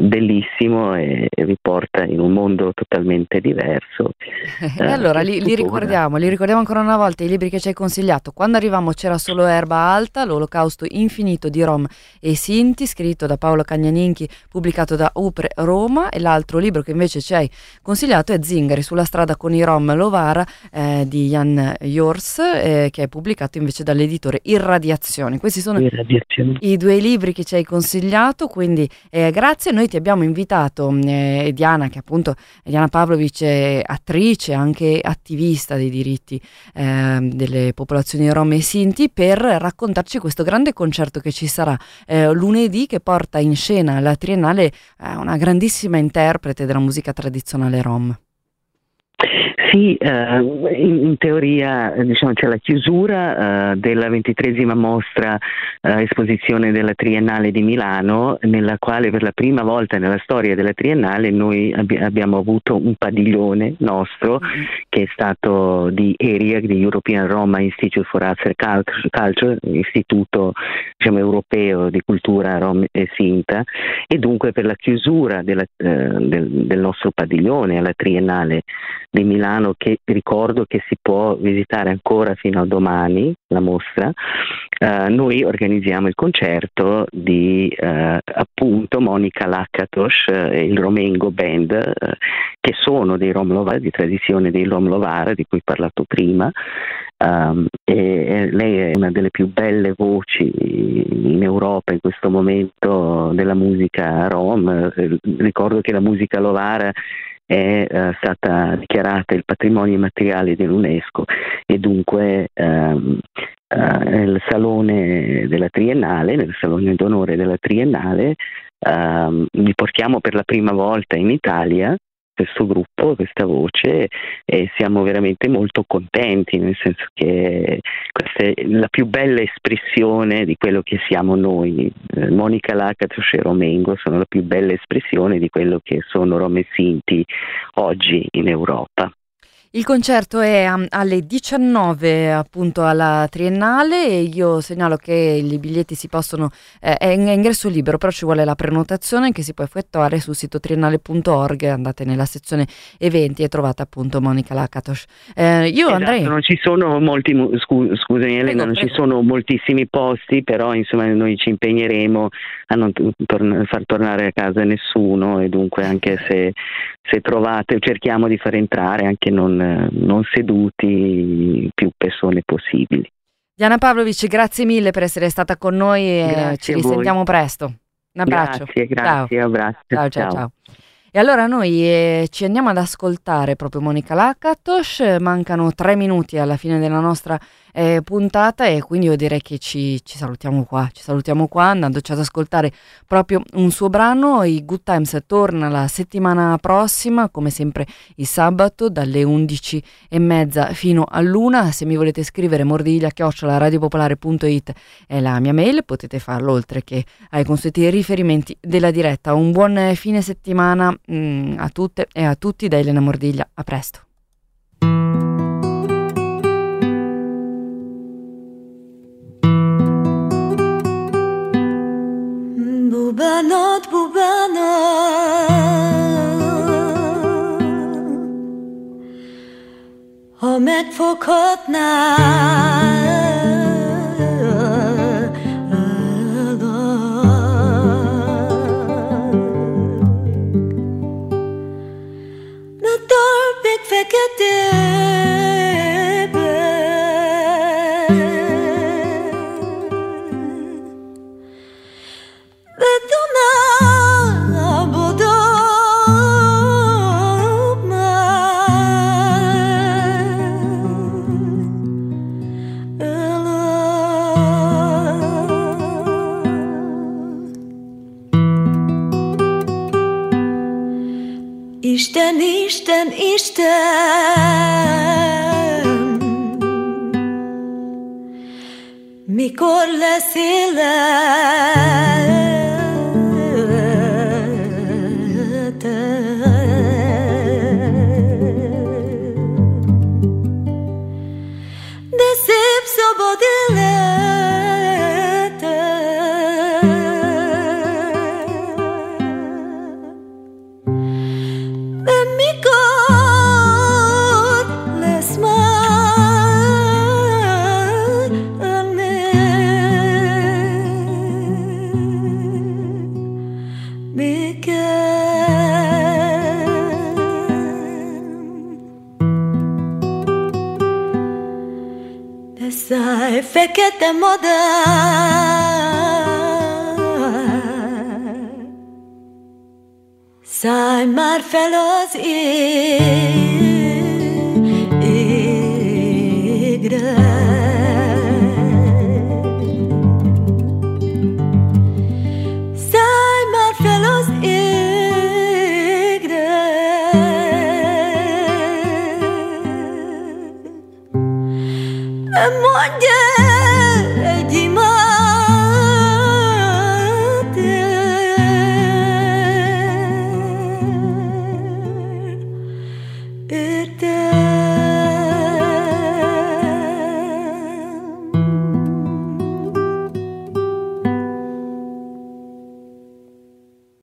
bellissimo e, e, vi porta in un mondo totalmente diverso. e allora li, li, ricordiamo, li ricordiamo ancora una volta i libri che ci hai consigliato. Quando arrivavamo c'era solo Erba Alta, l'Olocausto infinito di Rom e Sinti, scritto da Paolo Cagnaninchi, pubblicato da Upre Roma e l'altro libro che invece ci hai consigliato è Zingari sulla strada con i Rom Lovara eh, di Jan Jors eh, che è pubblicato invece dall'editore Irradiazioni. Questi sono Irradiazioni. i due libri che ci hai consigliato, quindi eh, grazie. Noi ti abbiamo invitato, eh, Diana, che appunto Diana Pavlovic è attrice, anche attivista dei diritti eh, delle popolazioni rom e sinti, per raccontarci questo grande concerto che ci sarà eh, lunedì che porta in scena la Triennale una grandissima interprete della musica tradizionale rom. Sì, eh, in, in teoria diciamo, c'è la chiusura eh, della ventitresima mostra eh, esposizione della Triennale di Milano, nella quale per la prima volta nella storia della Triennale noi abbi- abbiamo avuto un padiglione nostro che è stato di ERIAC, di European Roma Institute for Arts and Culture, Culture, istituto diciamo, europeo di cultura rom e sinta, e dunque per la chiusura della, eh, del, del nostro padiglione alla Triennale di Milano che ricordo che si può visitare ancora fino a domani la mostra, eh, noi organizziamo il concerto di eh, appunto Monica Lakatos e il Romengo Band eh, che sono dei Rom Lovar, di tradizione dei Rom Lovar di cui ho parlato prima Um, e, lei è una delle più belle voci in Europa in questo momento della musica rom. Eh, Ricordo che la musica lovara è eh, stata dichiarata il patrimonio immateriale dell'UNESCO e dunque ehm, eh, nel salone della Triennale, nel salone d'onore della Triennale, ehm, li portiamo per la prima volta in Italia questo gruppo, questa voce e siamo veramente molto contenti, nel senso che questa è la più bella espressione di quello che siamo noi. Eh, Monica Lacatos e Romengo sono la più bella espressione di quello che sono Rom e Sinti oggi in Europa. Il concerto è um, alle 19 appunto alla Triennale e io segnalo che i biglietti si possono, eh, è in- è ingresso libero, però ci vuole la prenotazione che si può effettuare sul sito triennale.org, andate nella sezione eventi e trovate appunto Monica Lakatos. Eh, io Esatto, andrei... non ci sono molti, scu- scusami Elena, non prego. ci sono moltissimi posti, però insomma noi ci impegneremo a non t- torn- far tornare a casa nessuno e dunque anche se, se trovate, cerchiamo di far entrare anche non, non seduti più persone possibili. Diana Pavlovic, grazie mille per essere stata con noi e Grazie ci risentiamo presto. Un abbraccio. Grazie, grazie, Ciao. abbraccio. Ciao, ciao, ciao. E allora noi eh, ci andiamo ad ascoltare proprio Monica Lakatos, mancano tre minuti alla fine della nostra eh, puntata e quindi io direi che ci, ci salutiamo qua, ci salutiamo qua andandoci ad ascoltare proprio un suo brano, i Good Times torna la settimana prossima, come sempre il sabato dalle 11 e mezza fino all'una, se mi volete scrivere mordiglia è la mia mail, potete farlo oltre che ai consueti riferimenti della diretta. Un buon eh, fine settimana mm, a tutte e a tutti da Elena Mordiglia. A presto. Bubanot, bubanot Ha De